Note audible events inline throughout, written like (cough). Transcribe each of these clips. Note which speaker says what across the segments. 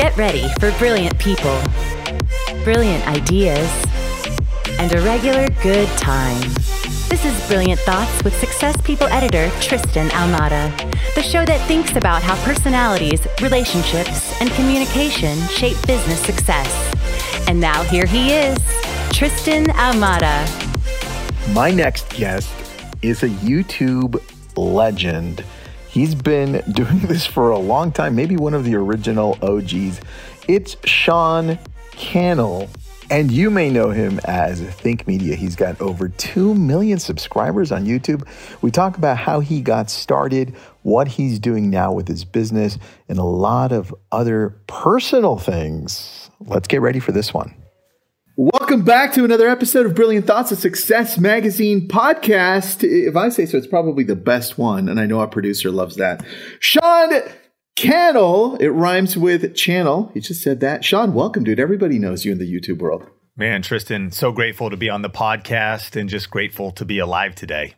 Speaker 1: Get ready for brilliant people, brilliant ideas, and a regular good time. This is Brilliant Thoughts with Success People editor Tristan Ahumada, the show that thinks about how personalities, relationships, and communication shape business success. And now here he is, Tristan Ahumada.
Speaker 2: My next guest is a YouTube legend. He's been (laughs) doing this for a long time, maybe one of the original OGs. It's Sean Cannell. And you may know him as Think Media. He's got over 2 million subscribers on YouTube. We talk about how he got started, what he's doing now with his business, and a lot of other personal things. Let's get ready for this one. Welcome back to another episode of Brilliant Thoughts, a Success Magazine podcast. If I say so, it's probably the best one, and I know our producer loves that. Sean Cannell, it rhymes with channel. He just said that. Sean, welcome, dude. Everybody knows you in the YouTube world.
Speaker 3: Man, Tristan, so grateful to be on the podcast and just grateful to be alive today.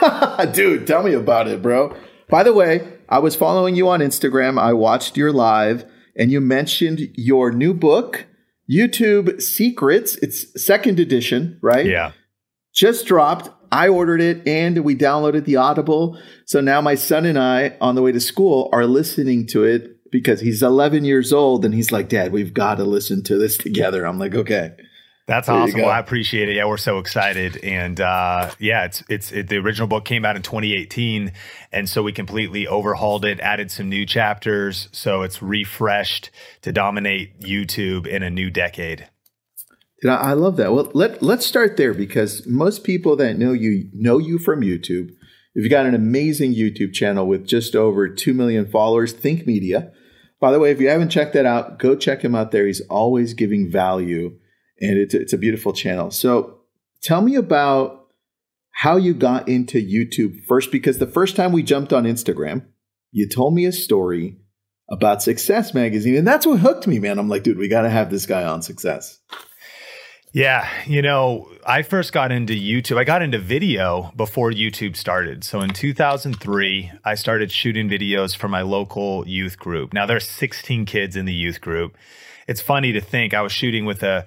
Speaker 3: (laughs)
Speaker 2: dude, tell me about it, bro. By the way, I was following you on Instagram. I watched your live, and you mentioned your new book, YouTube Secrets. It's second edition, right?
Speaker 3: Yeah.
Speaker 2: Just dropped. I ordered it and we downloaded the Audible. So now my son and I, on the way to school, are listening to it because he's 11 years old and he's like, Dad, we've got to listen to this together. I'm like, okay.
Speaker 3: That's there awesome. Well, I appreciate it. Yeah, we're so excited, and uh, yeah, it's it's it, the original book came out in 2018, and so we completely overhauled it, added some new chapters, so it's refreshed to dominate YouTube in a new decade.
Speaker 2: I love that. Well, let let's start there because most people that know you know you from YouTube. You've got an amazing YouTube channel with just over two million followers. Think Media. By the way, if you haven't checked that out, go check him out there. He's always giving value, and it's it's a beautiful channel. So, tell me about how you got into YouTube first, because the first time we jumped on Instagram, you told me a story about Success Magazine, and that's what hooked me, man. I'm like, dude, we got to have this guy on Success.
Speaker 3: Yeah, you know, I first got into YouTube. I got into video before YouTube started. So in 2003, I started shooting videos for my local youth group. Now there's 16 kids in the youth group. It's funny to think I was shooting with a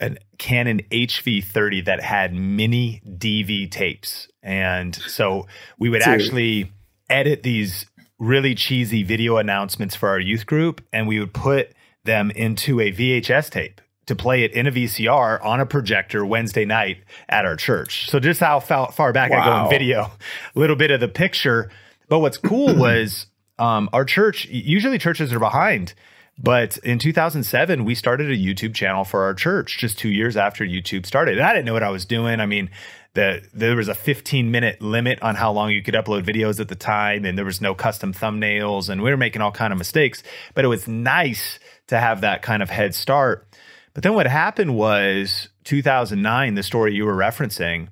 Speaker 3: a Canon HV30 that had mini DV tapes. And so we would Dude. actually edit these really cheesy video announcements for our youth group and we would put them into a VHS tape to play it in a VCR on a projector Wednesday night at our church. So just how far back wow. I go in video, a little bit of the picture. But what's cool (clears throat) was um, our church. Usually churches are behind, but in 2007 we started a YouTube channel for our church. Just two years after YouTube started, and I didn't know what I was doing. I mean. The, there was a 15 minute limit on how long you could upload videos at the time and there was no custom thumbnails and we were making all kind of mistakes but it was nice to have that kind of head start but then what happened was 2009, the story you were referencing,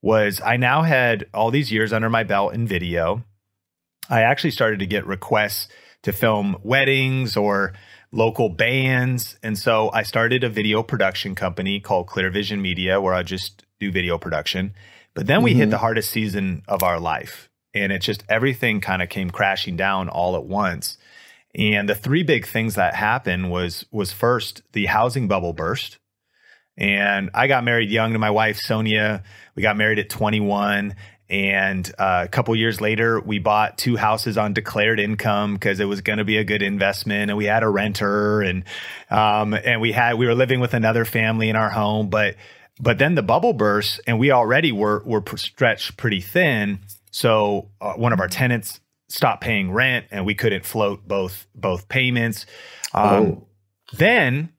Speaker 3: was I now had all these years under my belt in video. I actually started to get requests to film weddings or local bands. And so I started a video production company called Clear Vision Media, where I just do video production. But then we mm-hmm. hit the hardest season of our life. And it just everything kind of came crashing down all at once. And the three big things that happened was was first the housing bubble burst. And I got married young to my wife Sonia. We got married at 21 and uh, a couple years later we bought two houses on declared income because it was going to be a good investment and we had a renter and um, and we had we were living with another family in our home but but then the bubble burst and we already were were stretched pretty thin so uh, one of our tenants stopped paying rent and we couldn't float both both payments. Um, oh. Then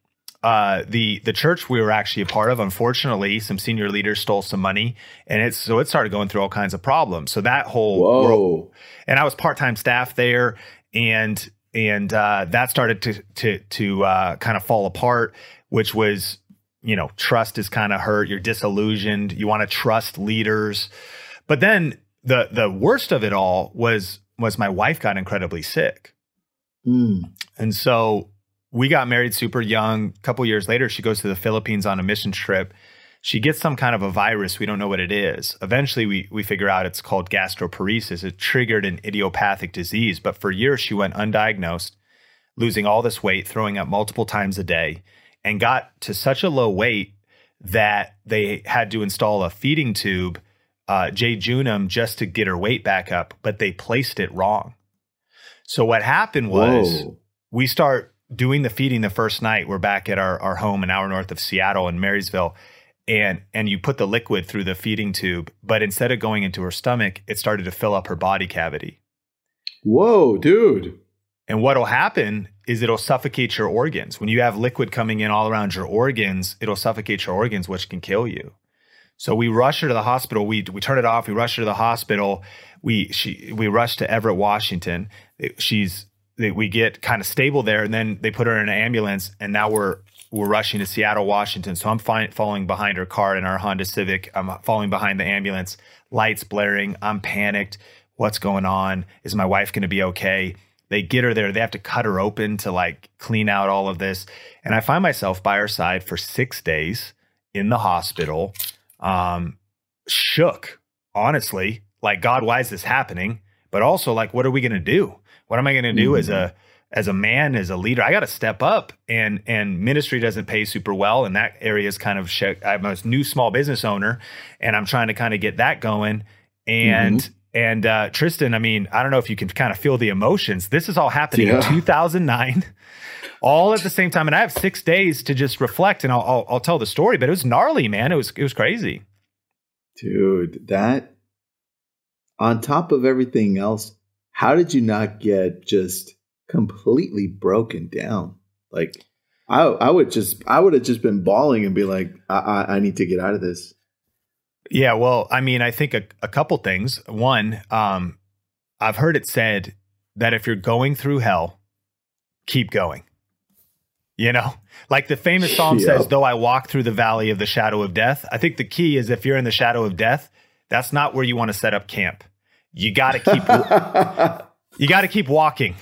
Speaker 3: uh, the the church we were actually a part of, unfortunately, some senior leaders stole some money, and it's so it started going through all kinds of problems. So that whole
Speaker 2: Whoa. world,
Speaker 3: and I was part time staff there, and and uh, that started to to to uh, kind of fall apart, which was you know trust is kind of hurt. You're disillusioned. You want to trust leaders, but then the the worst of it all was was my wife got incredibly sick. Mm. And so we got married super young. A couple years later, she goes to the Philippines on a mission trip. She gets some kind of a virus. We don't know what it is. Eventually, we, we figure out it's called gastroparesis. It triggered an idiopathic disease. But for years, she went undiagnosed. losing all this weight, throwing up multiple times a day, and got to such a low weight that they had to install a feeding tube, uh, jejunum, just to get her weight back up, but they placed it wrong. So what happened was Whoa. we start doing the feeding the first night. We're back at our, our home an hour north of Seattle in Marysville. And and you put the liquid through the feeding tube, but instead of going into her stomach, it started to fill up her body cavity.
Speaker 2: Whoa, dude.
Speaker 3: And what'll happen is it'll suffocate your organs. When you have liquid coming in all around your organs, it'll suffocate your organs, which can kill you. So we rush her to the hospital. We we turn it off. We rush her to the hospital. We she we rush to Everett, Washington. She's we get kind of stable there, and then they put her in an ambulance, and now we're we're rushing to Seattle, Washington. So I'm fi- following behind her car in our Honda Civic. I'm following behind the ambulance. Lights blaring. I'm panicked. What's going on? Is my wife going to be okay? They get her there. They have to cut her open to like clean out all of this. And I find myself by her side for six days in the hospital, um, shook, honestly. Like, God, why is this happening? But also, like, what are we going to do? What am I going to do mm-hmm. as a mm-hmm. as a man, as a leader? I got to step up, and and ministry doesn't pay super well, and that area is kind of. I'm a new small business owner, and I'm trying to kind of get that going, and. Mm-hmm and uh, Tristan, I mean, I don't know if you can kind of feel the emotions. This is all happening yeah. in 2009, all at the same time. And I have six days to just reflect, and I'll, I'll, I'll tell the story. But it was gnarly, man. It was it was crazy,
Speaker 2: dude. That on top of everything else, how did you not get just completely broken down? Like, I I would just I would have just been bawling and be like, I, I, I need to get out of this.
Speaker 3: Yeah, well, I mean, I think a, a couple things. One, um, I've heard it said that if you're going through hell, keep going. You know, like the famous psalm says, though I walk through the valley of the shadow of death. I think the key is if you're in the shadow of death, that's not where you want to set up camp. You got to keep (laughs) you got to keep walking.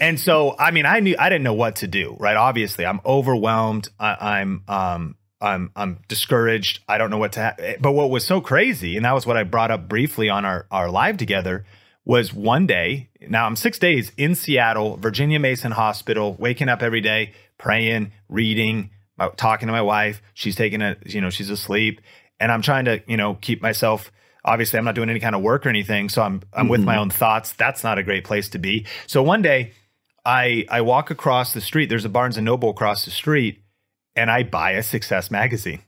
Speaker 3: And so, I mean, I knew I didn't know what to do, right? Obviously, I'm overwhelmed. I, am um I'm I'm discouraged. I don't know what to. Ha- but what was so crazy, and that was what I brought up briefly on our our live together, was one day. Now I'm six days in Seattle, Virginia Mason Hospital, waking up every day, praying, reading, uh, talking to my wife. She's taking a, you know, she's asleep, and I'm trying to, you know, keep myself. Obviously, I'm not doing any kind of work or anything, so I'm I'm mm-hmm. with my mm-hmm. own thoughts. That's not a great place to be. So one day, I I walk across the street. There's a Barnes and Noble across the street and I buy a success magazine.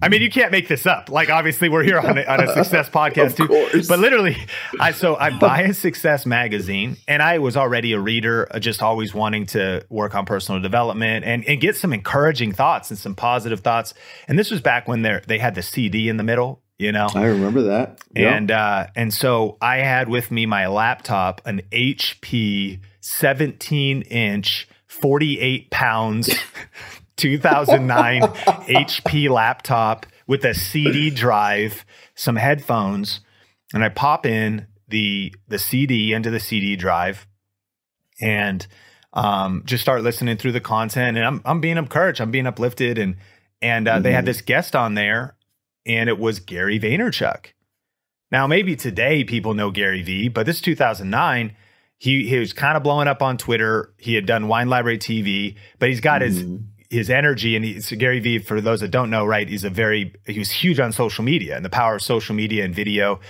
Speaker 3: I mean, you can't make this up. Like, obviously, we're here on a, on a (laughs) success podcast too.
Speaker 2: Course.
Speaker 3: But literally, I so I (laughs) buy a success magazine, and I was already a reader, uh, just always wanting to work on personal development and, and get some encouraging thoughts and some positive thoughts. And this was back when they they had the CD in the middle. You know,
Speaker 2: I remember that.
Speaker 3: And uh, and so I had with me my laptop, an HP 17 inch, 48 pounds (laughs) 2009 HP (laughs) laptop with a CD drive, some headphones, and I pop in the the CD into the CD drive, and um, just start listening through the content. And I'm I'm being encouraged, I'm being uplifted, and and uh, mm-hmm. they had mm-hmm. this guest on there, and it was Gary Vaynerchuk. Now maybe today people know Gary V, but this 2009 he he was kind of blowing up on Twitter. He had done Wine Library TV, but he's got mm-hmm. his his energy and he's Gary Vee for those that don't know right he's a very he was huge on social media and the power of social media and video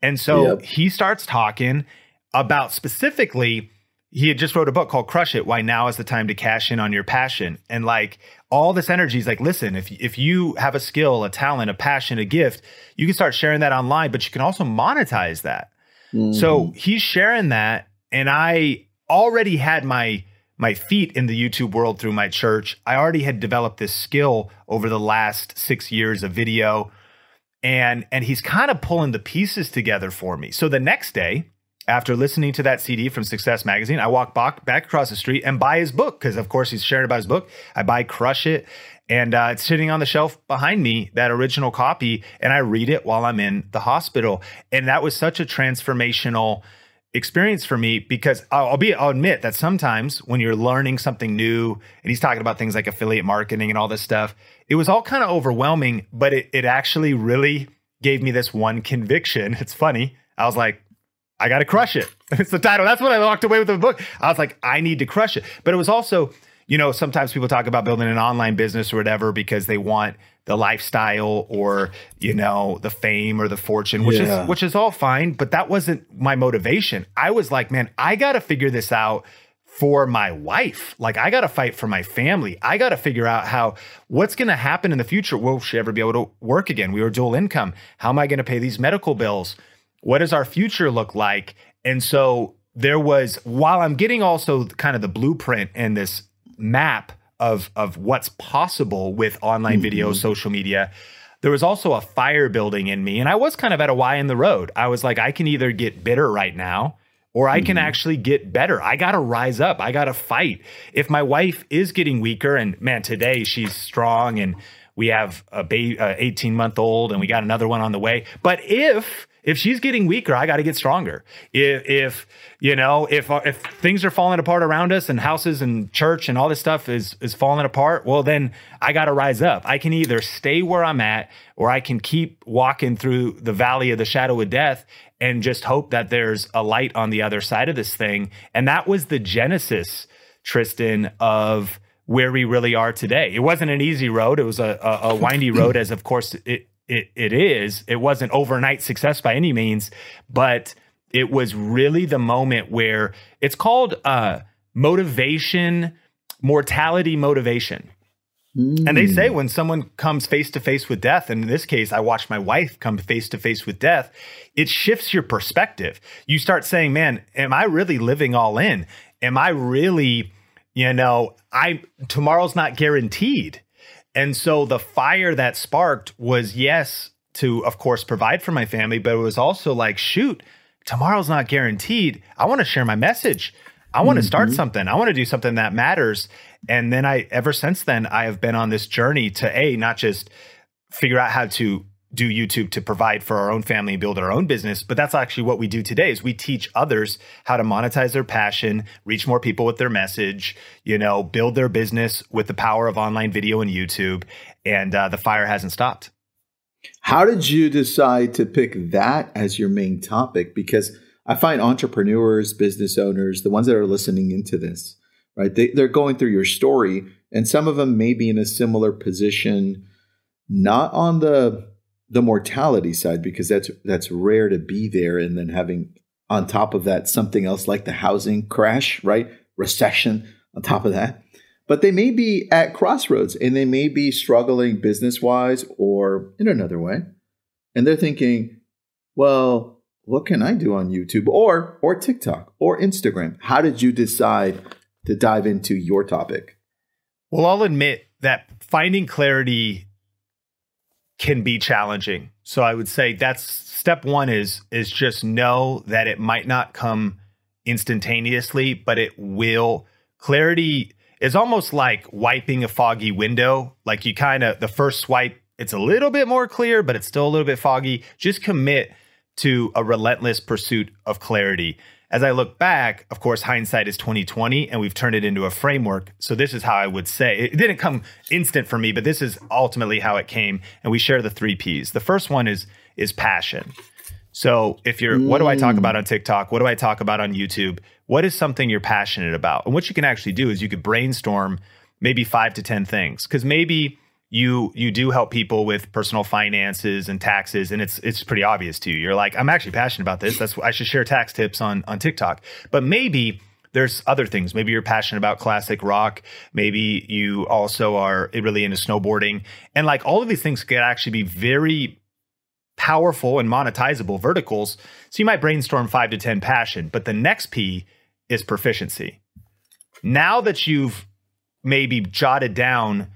Speaker 3: and so yep. he starts talking about specifically he had just wrote a book called Crush It Why Now is the Time to Cash In on Your Passion and like all this energy is like listen if if you have a skill a talent a passion a gift you can start sharing that online but you can also monetize that mm. so he's sharing that and I already had my my feet in the YouTube world through my church. I already had developed this skill over the last six years of video. And, and he's kind of pulling the pieces together for me. So the next day, after listening to that CD from Success Magazine, I walk back, back across the street and buy his book because, of course, he's sharing about his book. I buy Crush It, and uh, it's sitting on the shelf behind me, that original copy, and I read it while I'm in the hospital. And that was such a transformational experience for me because I'll be I'll admit that sometimes when you're learning something new and he's talking about things like affiliate marketing and all this stuff, it was all kind of overwhelming, but it, it actually really gave me this one conviction. (laughs) It's funny. I was like, I got to crush it. (laughs) It's the title. That's what I walked away with the book. I was like, I need to crush it. But it was also, you know, sometimes people talk about building an online business or whatever because they want the lifestyle or you know the fame or the fortune which yeah. is which is all fine but that wasn't my motivation i was like man i got to figure this out for my wife. Like I got to fight for my family. I got to figure out how what's going to happen in the future. Will she ever be able to work again? We were dual income. How am I going to pay these medical bills? What does our future look like? And so there was while I'm getting also kind of the blueprint and this map of of what's possible with online mm-hmm. video, social media, there was also a fire building in me and I was kind of at a Y in the road. I was like I can either get bitter right now or I can mm-hmm. actually get better. I got to rise up. I got to fight. If my wife is getting weaker, and man, today she's strong and we have a ba- 18 month old and we got another one on the way. But if if she's getting weaker, I got to get stronger. If, if you know, if uh, if things are falling apart around us and houses and church and all this stuff is is falling apart, well then I got to rise up. I can either stay where I'm at or I can keep walking through the valley of the shadow of death and just hope that there's a light on the other side of this thing. And that was the genesis, Tristan, of where we really are today. It wasn't an easy road. It was a, a, a windy road, as of course it, it, it is. It wasn't overnight success by any means, but it was really the moment where it's called uh, motivation, mortality motivation. Mm. And they say hmm. when someone comes face to face with death, and in this case, I watched my wife come face to face with death, it shifts your perspective. You start saying, man, am I really living all in? Am I really, you know, I tomorrow's not guaranteed. And so the fire that sparked was yes, to of course provide for my family, but it was also like, shoot, tomorrow's not guaranteed. I want to share my message. I want to mm-hmm. start something. I want to do something that matters. And then I, ever since then, I have been on this journey to A, not just figure out how to do YouTube to provide for our own family and build our own business, but that's actually what we do today is we teach others how to monetize their passion, reach more people with their message, you know, build their business with the power of online video and YouTube. And uh, the fire hasn't stopped.
Speaker 2: How did you decide to pick that as your main topic? Because I find entrepreneurs, business owners, the ones that are listening into this, right? They, they're going through your story, and some of them may be in a similar position, not on the the mortality side because that's that's rare to be there, and then having on top of that something else like the housing crash, right? Recession on top of that. But they may be at crossroads and they may be struggling business wise or in another way. And they're thinking, well, what can I do on YouTube or or TikTok or Instagram? How did you decide to dive into your topic?
Speaker 3: Well, I'll admit that finding clarity can be challenging. So I would say that's step 1 is is just know that it might not come instantaneously, but it will clarity is almost like wiping a foggy window. Like you kind of the first swipe it's a little bit more clear, but it's still a little bit foggy. Just commit to a relentless pursuit of clarity. As I look back, of course, hindsight is 2020 and we've turned it into a framework. So this is how I would say it didn't come instant for me, but this is ultimately how it came. And we share the three P's. The first one is is passion. So if you're, mm. what do I talk about on TikTok? What do I talk about on YouTube? What is something you're passionate about? And what you can actually do is you could brainstorm maybe five to 10 things. Cause maybe you you do help people with personal finances and taxes and it's it's pretty obvious to you. You're like i'm actually passionate about this. That's i should share tax tips on on tiktok. But maybe there's other things. Maybe you're passionate about classic rock. Maybe you also are really into snowboarding. And like all of these things could actually be very powerful and monetizable verticals. So you might brainstorm 5 to 10 passion but the next p is proficiency. Now that you've maybe jotted down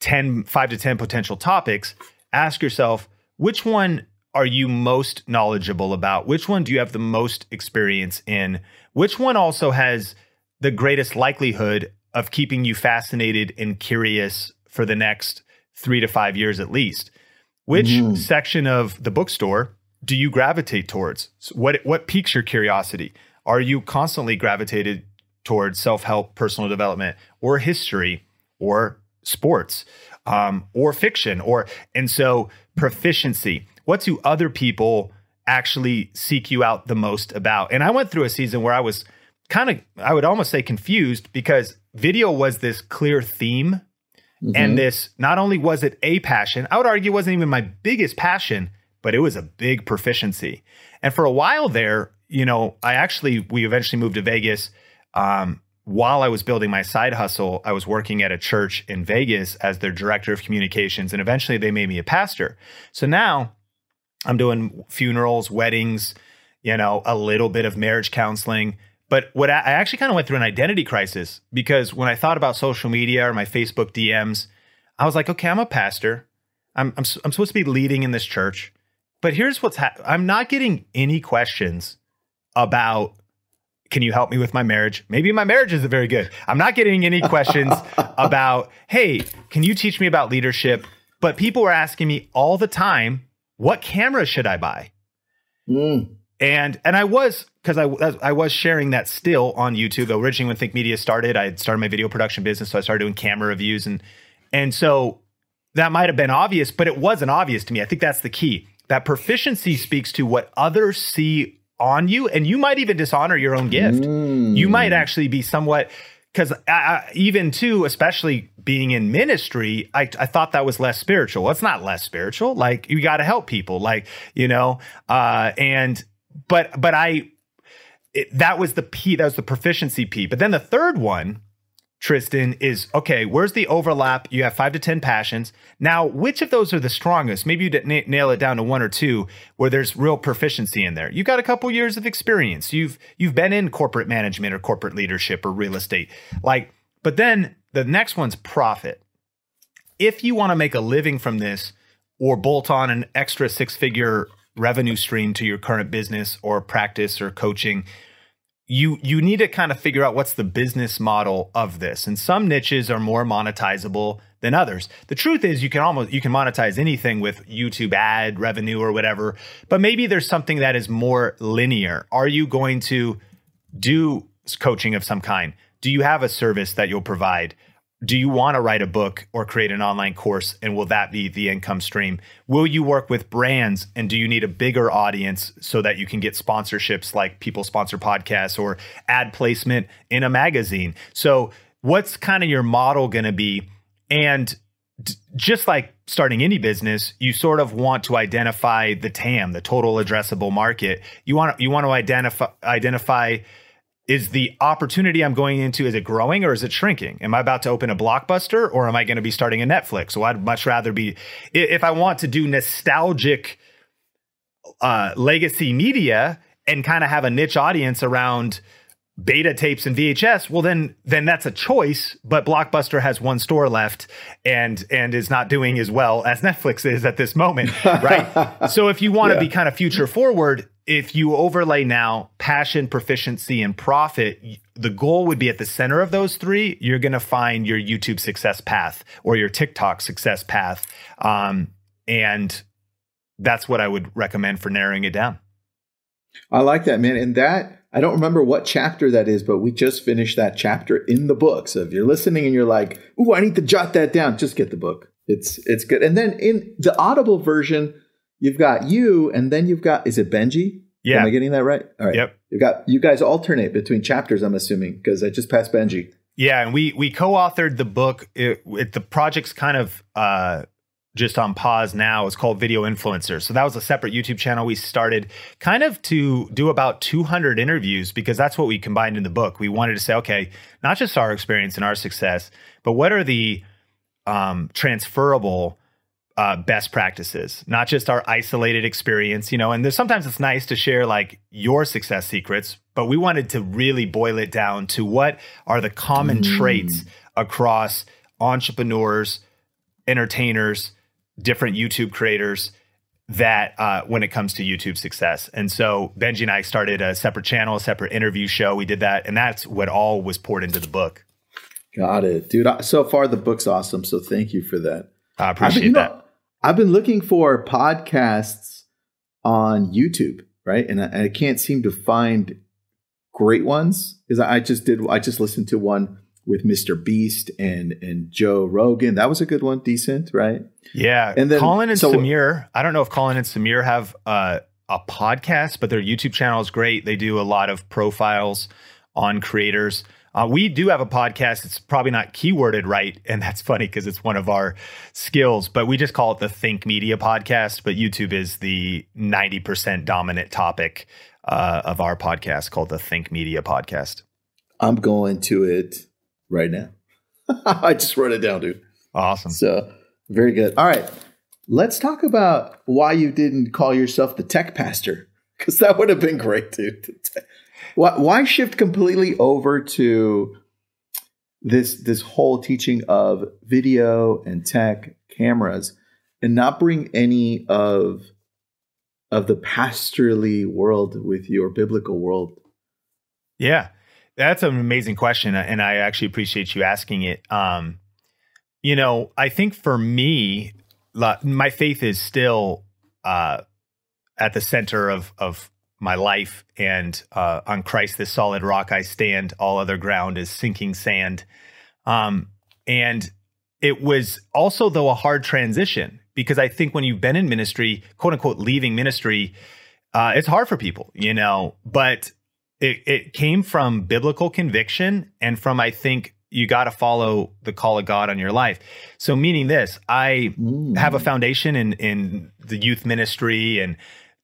Speaker 3: 10, five to 10 potential topics, ask yourself which one are you most knowledgeable about? Which one do you have the most experience in? Which one also has the greatest likelihood of keeping you fascinated and curious for the next three to five years at least? Which mm. section of the bookstore do you gravitate towards? What what piques your curiosity? Are you constantly gravitated towards self-help, personal development, or history, or sports um, or fiction or and so proficiency what do other people actually seek you out the most about. And I went through a season where I was kind of, I would almost say confused because video was this clear theme. Mm-hmm. And this, not only was it a passion, I would argue wasn't even my biggest passion, but it was a big proficiency. And for a while there, you know, I actually, we eventually moved to Vegas. Um, while I was building my side hustle, I was working at a church in Vegas as their director of communications. And eventually they made me a pastor. So now I'm doing funerals, weddings, you know, a little bit of marriage counseling. But what I, I actually kind of went through an identity crisis because when I thought about social media or my Facebook DMs, I was like, okay, I'm a pastor. I'm, I'm, I'm supposed to be leading in this church. But here's what's ha- I'm not getting any questions about can you help me with my marriage? Maybe my marriage isn't very good. I'm not getting any questions (laughs) about, hey, can you teach me about leadership? But people are asking me all the time, what camera should I buy? Mm. And and I was because I I was sharing that still on YouTube. Originally, when Think Media started, I had started my video production business, so I started doing camera reviews and and so that might have been obvious, but it wasn't obvious to me. I think that's the key. That proficiency speaks to what others see on you, and you might even dishonor your own gift. Mm. You might actually be somewhat because even too, especially being in ministry, I, I thought that was less spiritual. Well, it's not less spiritual. Like you got to help people, like you know, uh, and but but I it, that was the P, that was the proficiency P. But then the third one Tristan, is okay, where's the overlap? You have five to 10 passions. Now, which of those are the strongest? Maybe you na- nail it down to one or two where there's real proficiency in there. You've got a couple years of experience. You've you've been in corporate management or corporate leadership or real estate. Like, but then the next one's profit. If you want to make a living from this or bolt on an extra six-figure revenue stream to your current business or practice or coaching, you you need to kind of figure out what's the business model of this. And some niches are more monetizable than others. The truth is you can almost you can monetize anything with youtube ad revenue or whatever but maybe there's something that is more linear. Are you going to do coaching of some kind? Do you have a service that you'll provide do you want to write a book or create an online course and will that be the income stream? Will you work with brands and do you need a bigger audience so that you can get sponsorships like people sponsor podcasts or ad placement in a magazine? So what's kind of your model going to be? And just like starting any business you sort of want to identify the tam the total addressable market. You want you want to identify identify is the opportunity I'm going into is it growing or is it shrinking? Am I about to open a blockbuster or am I going to be starting a Netflix? So I'd much rather be if I want to do nostalgic uh, legacy media and kind of have a niche audience around beta tapes and VHS, well then then that's a choice, but Blockbuster has one store left and and is not doing as well as Netflix is at this moment, right? (laughs) so if you want to yeah. be kind of future forward, if you overlay now passion, proficiency, and profit, the goal would be at the center of those three. You're going to find your YouTube success path or your TikTok success path, um, and that's what I would recommend for narrowing it down.
Speaker 2: I like that, man. And that I don't remember what chapter that is, but we just finished that chapter in the book. So if you're listening and you're like, "Ooh, I need to jot that down," just get the book. It's it's good. And then in the Audible version you've got you, and then you've got is it Benji?
Speaker 3: Yeah,
Speaker 2: am I getting that right? All right.
Speaker 3: Yep.
Speaker 2: You got you guys alternate between chapters. I'm assuming because I just passed Benji.
Speaker 3: Yeah, and we we co-authored the book. It, it, the project's kind of uh, just on pause now. It's called Video Influencer. So that was a separate YouTube channel we started, kind of to do about 200 interviews because that's what we combined in the book. We wanted to say, okay, not just our experience and our success, but what are the um, transferable uh, best practices, not just our isolated experience, you know. And there's sometimes it's nice to share like your success secrets, but we wanted to really boil it down to what are the common mm. traits across entrepreneurs, entertainers, different YouTube creators that uh, when it comes to YouTube success. And so Benji and I started a separate channel, a separate interview show. We did that, and that's what all was poured into the book.
Speaker 2: Got it, dude. So far, the book's awesome. So thank you for that.
Speaker 3: I appreciate I mean, that. Know,
Speaker 2: I've been looking for podcasts on YouTube, right? And I, I can't seem to find great ones because I just did. I just listened to one with Mr. Beast and and Joe Rogan. That was a good one, decent, right?
Speaker 3: Yeah. And then Colin and so, Samir. I don't know if Colin and Samir have uh, a podcast, but their YouTube channel is great. They do a lot of profiles on creators. Uh, we do have a podcast. It's probably not keyworded right. And that's funny because it's one of our skills, but we just call it the Think Media podcast. But YouTube is the 90% dominant topic uh, of our podcast called the Think Media podcast.
Speaker 2: I'm going to it right now. (laughs) I just wrote it down, dude.
Speaker 3: Awesome.
Speaker 2: So, very good. All right. Let's talk about why you didn't call yourself the tech pastor because that would have been great, dude. Why, why shift completely over to this this whole teaching of video and tech cameras and not bring any of of the pastorly world with your biblical world?
Speaker 3: Yeah, that's an amazing question, and I actually appreciate you asking it. Um, you know, I think for me, my faith is still uh, at the center of of my life, and uh, on Christ, this solid rock I stand. All other ground is sinking sand. Um, and it was also, though, a hard transition because I think when you've been in ministry, quote unquote, leaving ministry, uh, it's hard for people, you know. But it, it came from biblical conviction and from, I think, you got to follow the call of God on your life. So, meaning this, I mm. have a foundation in in the youth ministry and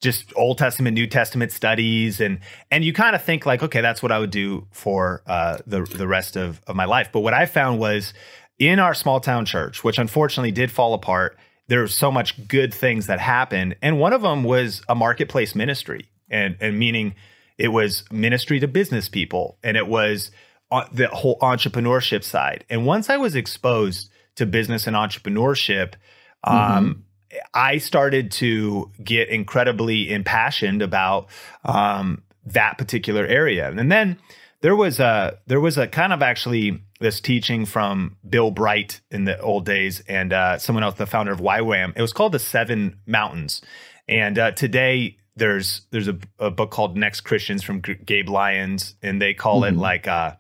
Speaker 3: just Old Testament, New Testament studies, and and you kind of think like, okay, that's what I would do for uh, the the rest of of my life. But what I found was in our small town church, which unfortunately did fall apart. There was so much good things that happened, and one of them was a marketplace ministry, and and meaning it was ministry to business people, and it was the whole entrepreneurship side. And once I was exposed to business and entrepreneurship, um, mm-hmm. I started to get incredibly impassioned about um, that particular area. And then there was a there was a kind of actually this teaching from Bill Bright in the old days and uh, someone else, the founder of YWAM. It was called the Seven Mountains. And uh, today there's there's a, a, book called Next Christians from G- Gabe Lyons, and they call mm-hmm. it like uh,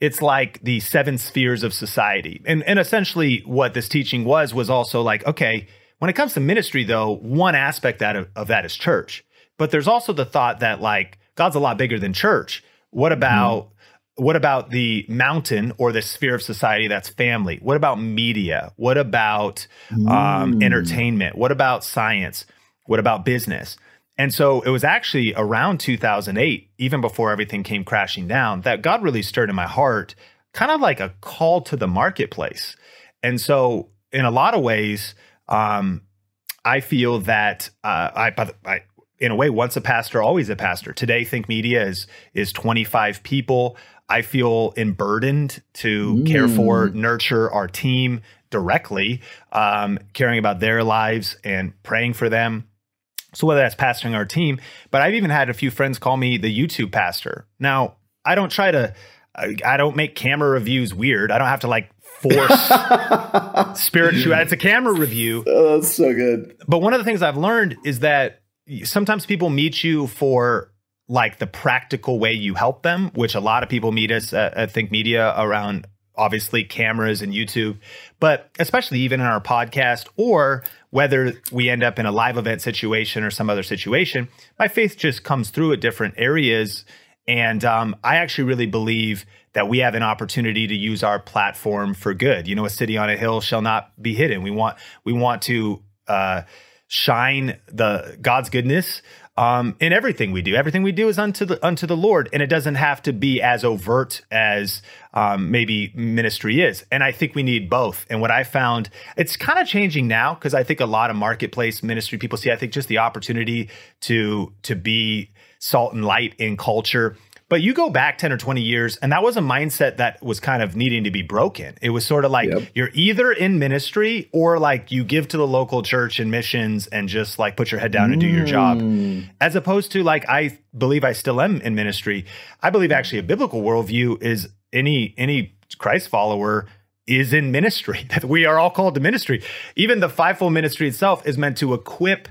Speaker 3: it's like the seven spheres of society. And and essentially what this teaching was was also like okay when it comes to ministry, though, one aspect that of, of that is church. But there's also the thought that like God's a lot bigger than church. What about mm-hmm. what about the mountain or the sphere of society that's family? What about media? What about um, mm. entertainment? What about science? What about business? And so it was actually around 2008, even before everything came crashing down, that God really stirred in my heart, kind of like a call to the marketplace. And so, in a lot of ways, um, I feel that uh, I, I, in a way, once a pastor, always a pastor. Today, Think Media is is 25 people. I feel emburdened to mm. care for, nurture our team directly, um, caring about their lives and praying for them. So whether that's pastoring our team, but I've even had a few friends call me the YouTube pastor. Now, I don't try to I don't make camera reviews weird. I don't have to like force (laughs) spiritual. It's a camera review.
Speaker 2: Oh, that's so good.
Speaker 3: But one of the things I've learned is that sometimes people meet you for like the practical way you help them, which a lot of people meet us at, at Think Media around obviously cameras and YouTube, but especially even in our podcast or whether we end up in a live event situation or some other situation, my faith just comes through at different areas. And um, I actually really believe that we have an opportunity to use our platform for good. You know, a city on a hill shall not be hidden. We want we want to uh, shine the God's goodness um, in everything we do. Everything we do is unto the unto the Lord, and it doesn't have to be as overt as um, maybe ministry is. And I think we need both. And what I found, it's kind of changing now because I think a lot of marketplace ministry people see. I think just the opportunity to to be salt and light in culture but you go back 10 or 20 years, and that was a mindset that was kind of needing to be broken. It was sort of like yep. you're either in ministry or like you give to the local church and missions and just like put your head down mm. and do your job. Mm. As opposed to like, I believe I still am in ministry. I believe actually a biblical worldview is any, any Christ follower is in ministry, that (laughs) we are all called to ministry. Even the fivefold ministry itself is meant to equip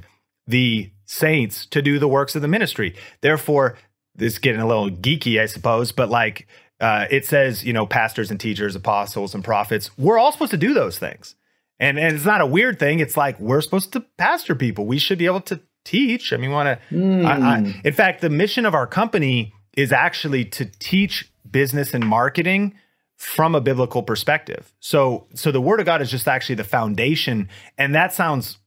Speaker 3: the saints to do the works of the ministry. Therefore, this is getting a little geeky, I suppose, but like uh, it says, you know, pastors and teachers, apostles and prophets, we're all supposed to do those things. And, and it's not a weird thing. It's like we're supposed to pastor people. We should be able to teach. I mean, want to.
Speaker 4: Mm.
Speaker 3: in fact, the mission of our company is actually to teach business and marketing from a biblical perspective. So, so the Word of God is just actually the foundation, and that sounds.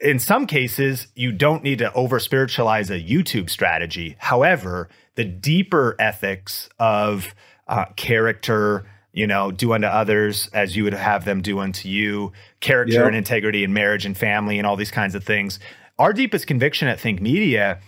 Speaker 3: In some cases, you don't need to over spiritualize a YouTube strategy. However, the deeper ethics of uh, character, you know, do unto others as you would have them do unto you, character
Speaker 2: Yep.
Speaker 3: and integrity and marriage and family and all these kinds of things. Our deepest conviction at Think Media,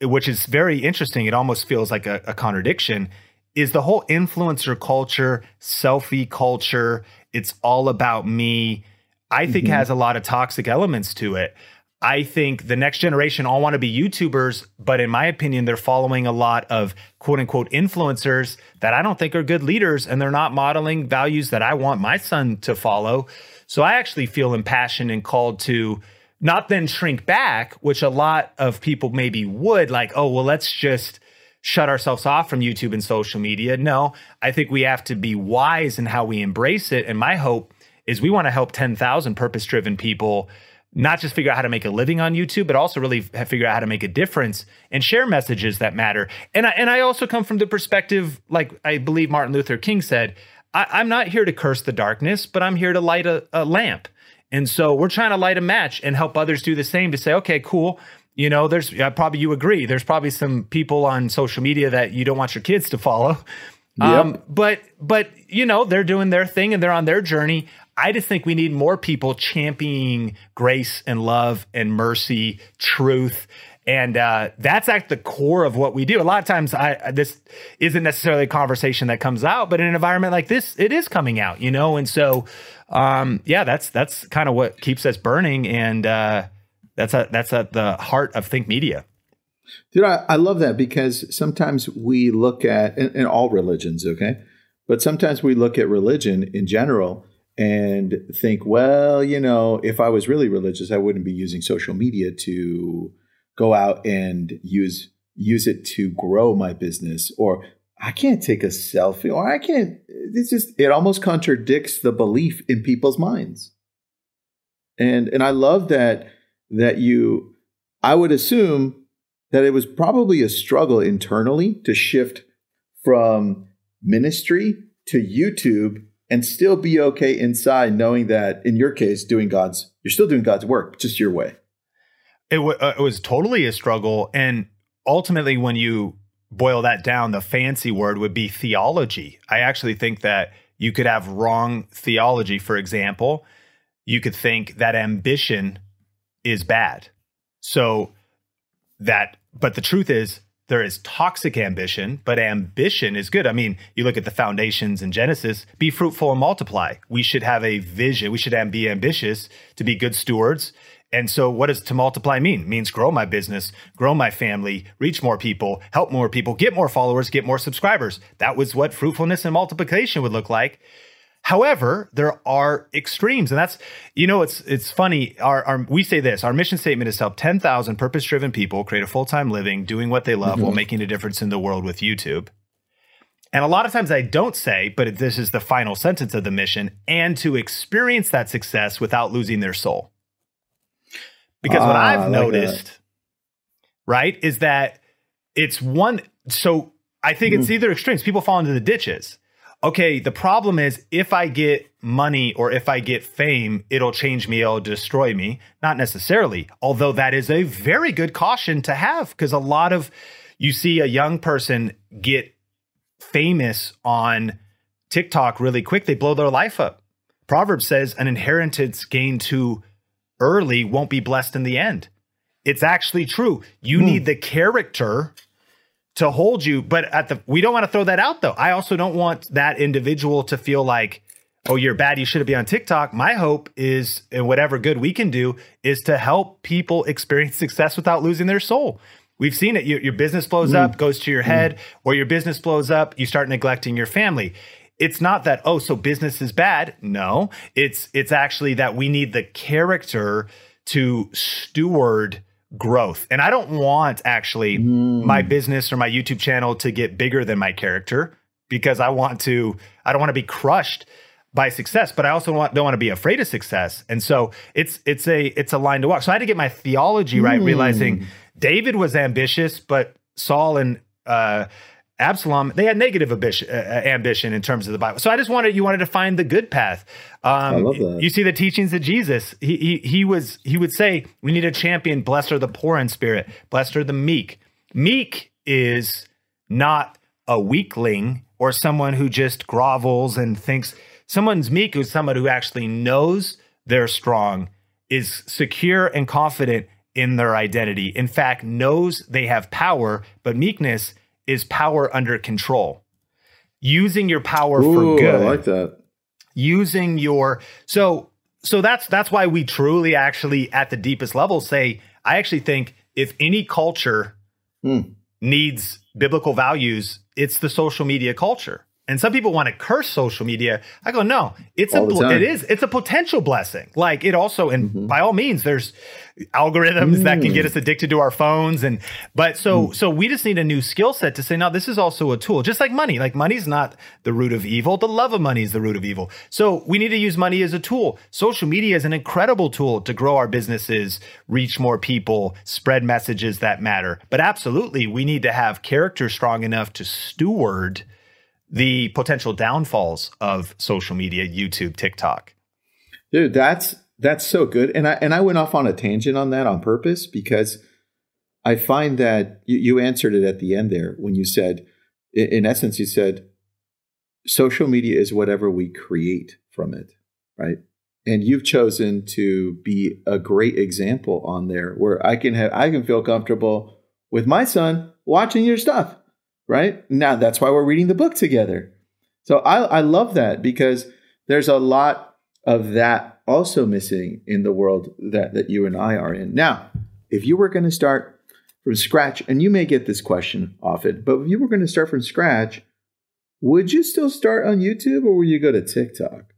Speaker 3: which is very interesting, it almost feels like a, a contradiction, is the whole influencer culture, selfie culture. It's all about me. I think mm-hmm. has a lot of toxic elements to it. I think the next generation all want to be YouTubers, but in my opinion, they're following a lot of quote unquote influencers that I don't think are good leaders and they're not modeling values that I want my son to follow. So I actually feel impassioned and called to not then shrink back, which a lot of people maybe would, like, oh, well, let's just shut ourselves off from YouTube and social media. No, I think we have to be wise in how we embrace it. And my hope is we want to help 10,000 purpose driven people not just figure out how to make a living on YouTube, but also really figure out how to make a difference and share messages that matter. And I, and I also come from the perspective, like I believe Martin Luther King said, I, I'm not here to curse the darkness, but I'm here to light a, a lamp. And so we're trying to light a match and help others do the same to say, okay, cool. You know, there's uh, probably you agree. There's probably some people on social media that you don't want your kids to follow. Um, but but you know, they're doing their thing and they're on their journey. I just think we need more people championing grace and love and mercy, truth. And uh, that's at the core of what we do. A lot of times, I this isn't necessarily a conversation that comes out, but in an environment like this, it is coming out, you know. And so, um, yeah, that's that's kind of what keeps us burning, and uh, that's a, that's at the heart of Think Media.
Speaker 2: Dude, I, I love that because sometimes we look at, in, in all religions, okay? But sometimes we look at religion in general and think, well, you know, if I was really religious, I wouldn't be using social media to go out and use use it to grow my business or I can't take a selfie or I can't it's just it almost contradicts the belief in people's minds. And and I love that that you I would assume that it was probably a struggle internally to shift from ministry to YouTube and still be okay inside, knowing that in your case, doing God's, you're still doing God's work, just your way.
Speaker 3: It, w- uh, it was totally a struggle. And ultimately, when you boil that down, the fancy word would be theology. I actually think that you could have wrong theology. For example, you could think that ambition is bad. So that, but the truth is, there is toxic ambition, but ambition is good. I mean, you look at the foundations in Genesis be fruitful and multiply. We should have a vision. We should be ambitious to be good stewards. And so, what does to multiply mean? It means grow my business, grow my family, reach more people, help more people, get more followers, get more subscribers. That was what fruitfulness and multiplication would look like. However, there are extremes, and that's you know it's it's funny. Our, our we say this: our mission statement is to help ten thousand purpose-driven people create a full-time living, doing what they love while making a difference in the world with YouTube. And a lot of times I don't say, but this is the final sentence of the mission, and to experience that success without losing their soul. Because what
Speaker 2: Ah, I
Speaker 3: I've
Speaker 2: like
Speaker 3: noticed, right, is that it's one. So I think it's either extremes. People fall into the ditches. Okay, the problem is if I get money or if I get fame, it'll change me, it'll destroy me. Not necessarily, although that is a very good caution to have because a lot of you see a young person get famous on TikTok really quick, they blow their life up. Proverbs says an inheritance gained too early won't be blessed in the end. It's actually true. You hmm. need the character to hold you, but at the we don't want to throw that out though. I also don't want that individual to feel like, oh, you're bad, you shouldn't be on TikTok. My hope is, and whatever good we can do, is to help people (laughs) experience success without losing their soul. We've seen it. Your, your business blows up, mm. goes to your mm. head, or your business blows up, you start neglecting your family. It's not that, oh, so business is bad. No, it's it's actually that we need the character to steward growth. And I don't want actually my business or my YouTube channel to get bigger than my character because I want to, I don't want to be crushed. by success, but I also want, don't want to be afraid of success. And so it's it's a it's a line to walk. So I had to get my theology right,
Speaker 2: Mm.
Speaker 3: realizing David was ambitious, but Saul and uh, Absalom they had negative ambition, uh, ambition in terms of the Bible. So I just wanted you wanted to find the good path. Um,
Speaker 2: I love that.
Speaker 3: You see the teachings of Jesus. He, he he was he would say we need a champion. Blessed are the poor in spirit. Blessed are the meek. Meek is not a weakling or someone who just grovels and thinks someone's meek is someone who actually knows they're strong, is secure and confident in their identity. In fact, knows they have power, but meekness is power under control. Using your power
Speaker 2: Ooh,
Speaker 3: for good
Speaker 2: I like that.
Speaker 3: using your so so that's that's why we truly actually at the deepest level say i actually think if any culture
Speaker 2: Hmm.
Speaker 3: needs biblical values it's the social media culture and some people want to curse social media. I go no it's a
Speaker 2: All time.
Speaker 3: it is it's a potential blessing. Like it also and mm-hmm. by all means there's algorithms that can get mm. us addicted to our phones and but so mm. so we just need a new skill set to say no this is also a tool. Just like money like money's not the root of evil the love of money is the root of evil. So we need to use money as a tool. Social media is an incredible tool to grow our businesses reach more people spread messages that matter. But absolutely we need to have character strong enough to steward the potential downfalls of social media youtube tiktok
Speaker 2: Dude, that's that's so good. And I and I went off on a tangent on that on purpose because I find that you, you answered it at the end there when you said, in, in essence, you said, social media is whatever we create from it, right? And you've chosen to be a great example on there where I can have I can feel comfortable with my son watching your stuff, right? Now that's why we're reading the book together. So I I love that because there's a lot of that also missing in the world that, that you and I are in. Now, if you were going to start from scratch, and you may get this question often, but if you were going to start from scratch, would you still start on YouTube or would you go to TikTok?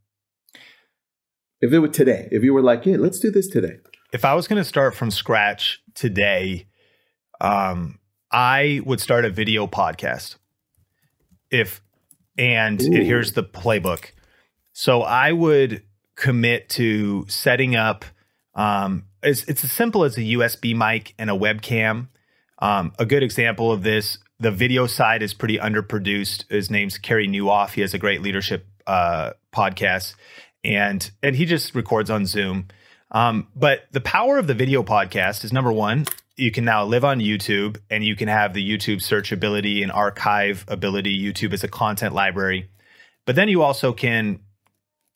Speaker 2: If it were today, if you were like, yeah, let's do this today.
Speaker 3: if I was going to start from scratch today, um, I would start a video podcast. If and it, here's the playbook. So I would commit to setting up. Um, it's it's as simple as a USB mic and a webcam. Um, a good example of this, the video side is pretty underproduced. His name's Carey Nieuwhof. He has a great leadership uh, podcast, and and he just records on Zoom. Um, but the power of the video podcast is number one, you can now live on YouTube and you can have the YouTube searchability and archive ability. YouTube is a content library. But then you also can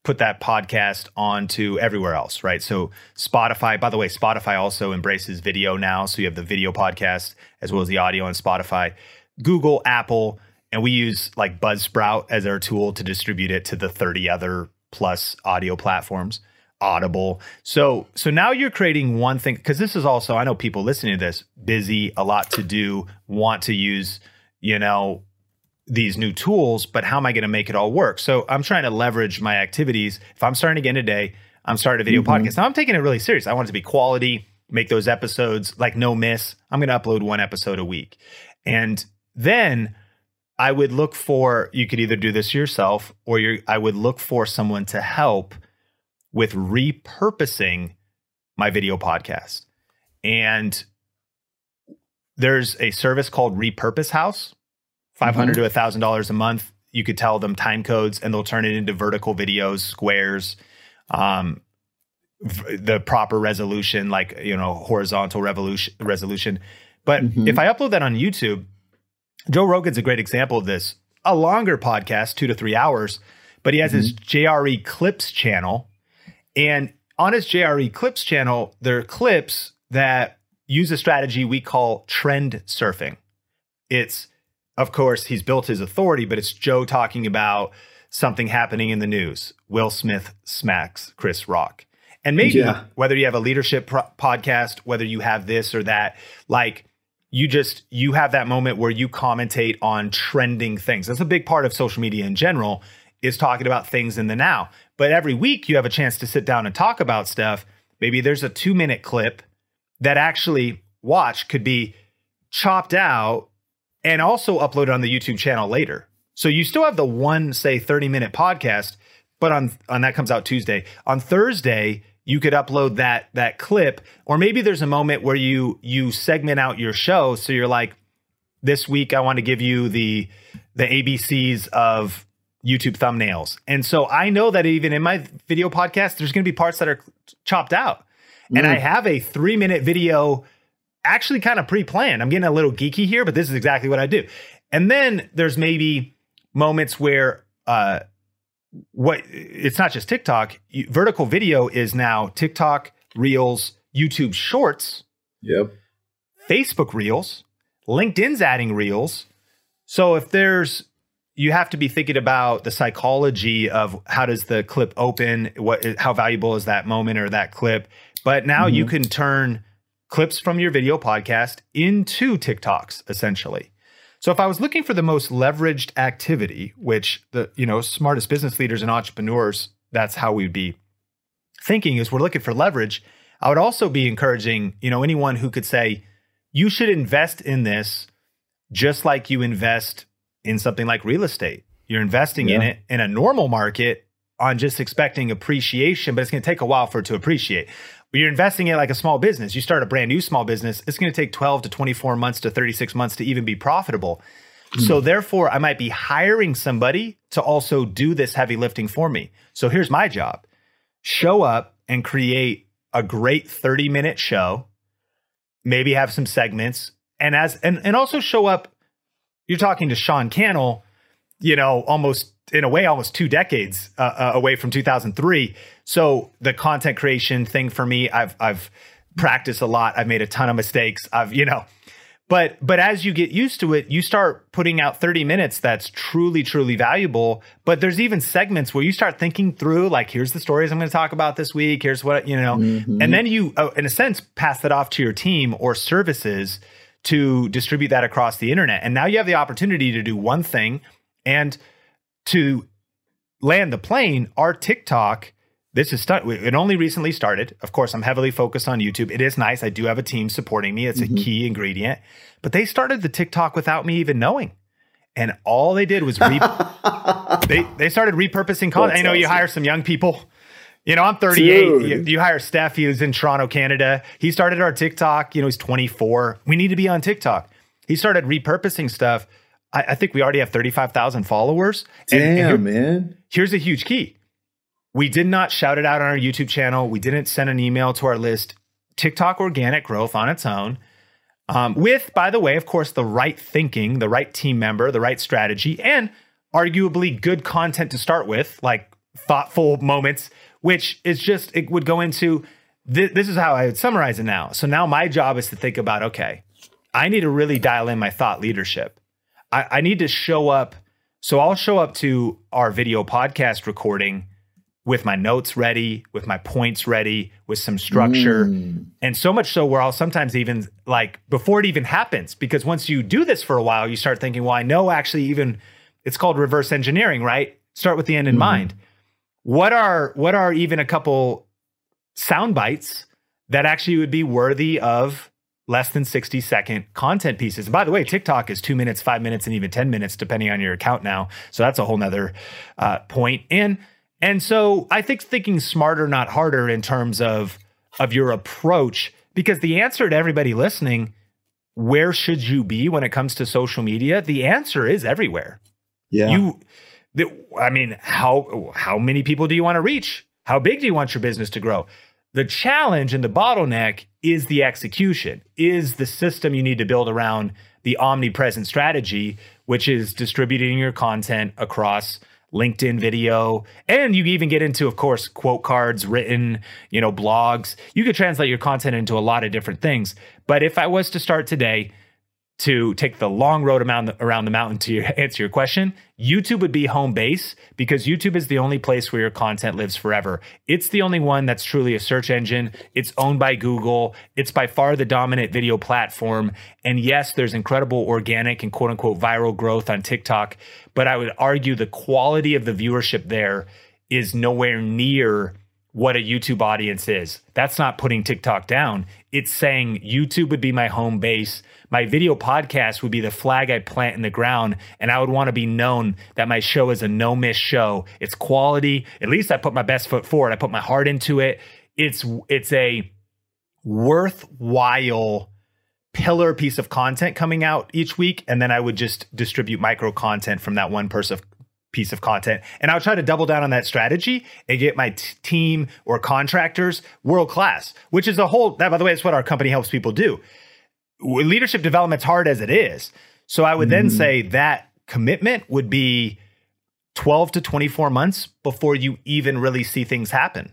Speaker 3: put that podcast onto everywhere else, right? So Spotify, by the way, Spotify also embraces video now. So you have the video podcast as well as the audio on Spotify, Google, Apple, and we use like Buzzsprout as our tool to distribute it to the 30 other plus audio platforms. Audible. So so now you're creating one thing because this is also I know people listening to this busy, a lot to do, want to use, you know, these new tools, but how am I going to make it all work? So I'm trying to leverage my activities. If I'm starting again today, I'm starting a video mm-hmm. podcast. Now I'm taking it really serious. I want it to be quality, make those episodes like no miss. I'm going to upload one episode a week. And then I would look for you could either do this yourself or you I would look for someone to help with repurposing my video podcast. And there's a service called Repurpose House, 500 to $1,000 a month. You could tell them time codes and they'll turn it into vertical videos, squares, um, v- the proper resolution, like, you know, horizontal revolution, resolution. But
Speaker 2: Mhm.
Speaker 3: if I upload that on YouTube, Joe Rogan's a great example of this. A longer podcast, two to three hours, but he has his JRE Clips channel. And on his JRE Clips channel, there are clips that use a strategy we call trend surfing. It's, of course, he's built his authority, but it's Joe talking about something happening in the news. Will Smith smacks Chris Rock. And maybe
Speaker 2: Yeah.
Speaker 3: whether you have a leadership pro- podcast, whether you have this or that, like you just you have that moment where you commentate on trending things. That's a big part of social media in general is talking about things in the now. But every week you have a chance to sit down and talk about stuff. Maybe there's a 2-minute clip that actually watch could be chopped out and also uploaded on the YouTube channel later. So you still have the one say 30 minute podcast, but on on that comes out Tuesday. On Thursday, you could upload that that clip, or maybe there's a moment where you you segment out your show. So you're like, this week I want to give you the the ABCs of YouTube thumbnails. And so I know that even in my video podcast, there's going to be parts that are chopped out. Mm. And I have a three minute video actually kind of pre planned. I'm getting a little geeky here, but this is exactly what I do. And then there's maybe moments where, uh, what it's not just TikTok, vertical video is now TikTok, Reels, YouTube Shorts.
Speaker 2: Yep.
Speaker 3: Facebook Reels, LinkedIn's adding Reels. So if there's you have to be thinking about the psychology of how does the clip open? What how valuable is that moment or that clip? But now mm-hmm. you can turn clips from your video podcast into tiktoks essentially. So if i was looking for the most leveraged activity which the you know smartest business leaders and entrepreneurs that's how we'd be thinking is we're looking for leverage i would also be encouraging you know anyone who could say you should invest in this just like you invest in something like real estate. You're investing yeah. in it in a normal market on just expecting appreciation, but it's going to take a while for it to appreciate. But you're investing in it like a small business. You start a brand new small business, it's going to take 12 to 24 months to 36 months to even be profitable. So hmm. therefore, I might be hiring somebody to also do this heavy lifting for me. So here's my job. Show up and create a great 30 minute show, maybe have some segments and as and, and also show up you're talking to Sean Cannell, you know, almost in a way, almost two decades uh, uh, away from 2003. So the content creation thing for me, I've I've practiced a lot. I've made a ton of mistakes. I've you know, but but as you get used to it, you start putting out 30 minutes that's truly truly valuable. But there's even segments where you start thinking through, like, here's the stories I'm going to talk about this week. Here's what you know, mm-hmm. and then you, uh, in a sense, pass that off to your team or services to distribute that across the internet. And now you have the opportunity to do one thing and to land the plane. Our TikTok, this is start, it only recently started. Of course, I'm heavily focused on YouTube. It is nice. I do have a team supporting me. It's mm-hmm. a key ingredient. But they started the TikTok without me even knowing. And all they did was re- (laughs) they they started repurposing content. I know awesome. you hire some young people you know, I'm 38. You, you, hire Steph. He was in Toronto, Canada. He started our TikTok. You know, he's 24. We need to be on TikTok. He started repurposing stuff. I, I think we already have 35,000 followers.
Speaker 2: Damn, and, and here, man.
Speaker 3: Here's a huge key. We did not shout it out on our YouTube channel. We didn't send an email to our list. TikTok organic growth on its own. Um, with, by the way, of course, the right thinking, the right team member, the right strategy, and arguably good content to start with, like thoughtful moments which is just, it would go into th- this is how I would summarize it now. So now my job is to think about okay, I need to really dial in my thought leadership. I, I need to show up. So I'll show up to our video podcast recording with my notes ready, with my points ready, with some structure. Mm. And so much so where I'll sometimes even like before it even happens, because once you do this for a while, you start thinking, well, I know actually even it's called reverse engineering, right? Start with the end in mm. mind what are what are even a couple sound bites that actually would be worthy of less than 60 second content pieces. And by the way, TikTok is two minutes, five minutes, and even 10 minutes, depending on your account now. So that's a whole nother uh, point. And and so I think thinking smarter, not harder in terms of of your approach, because the answer to everybody listening, where should you be when it comes to social media? The answer is everywhere.
Speaker 2: Yeah.
Speaker 3: You I mean, how how many people do you want to reach? How big do you want your business to grow? The challenge and the bottleneck is the execution, is the system you need to build around the omnipresent strategy, which is distributing your content across LinkedIn video. And you even get into, of course, quote cards, written, you know, blogs. You could translate your content into a lot of different things. But if I was to start today, to take the long road around the, around the mountain to (laughs) answer your question, YouTube would be home base because YouTube is the only place where your content lives forever. It's the only one that's truly a search engine. It's owned by Google. It's by far the dominant video platform. And yes, there's incredible organic and quote unquote viral growth on TikTok, but I would argue the quality of the viewership there is nowhere near what a YouTube audience is. That's not putting TikTok down. It's saying YouTube would be my home base. My video podcast would be the flag I plant in the ground. And I would want to be known that my show is a no miss show. It's quality. At least I put my best foot forward. I put my heart into it. It's, it's a worthwhile pillar piece of content coming out each week. And then I would just distribute micro content from that one person piece of content. And I'll try to double down on that strategy and get my t- team or contractors world class, which is a whole, that by the way, it's what our company helps people do. Leadership development's hard as it is. So I would mm. then say that commitment would be 12 to 24 months before you even really see things happen.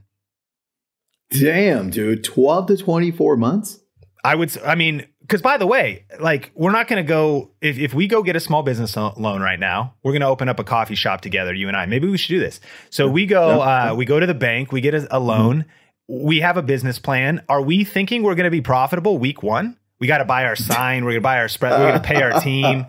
Speaker 2: Damn, dude. 12 to 24 months?
Speaker 3: I would, I mean, because by the way, like we're not going to go if, if we go get a small business loan right now, we're going to open up a coffee shop together, you and I. Maybe we should do this. So we go, uh, we go to the bank, we get a, a loan, mm-hmm. we have a business plan. Are we thinking we're going to be profitable week one? We got to buy our sign, we're going to buy our spread, we're going to pay our team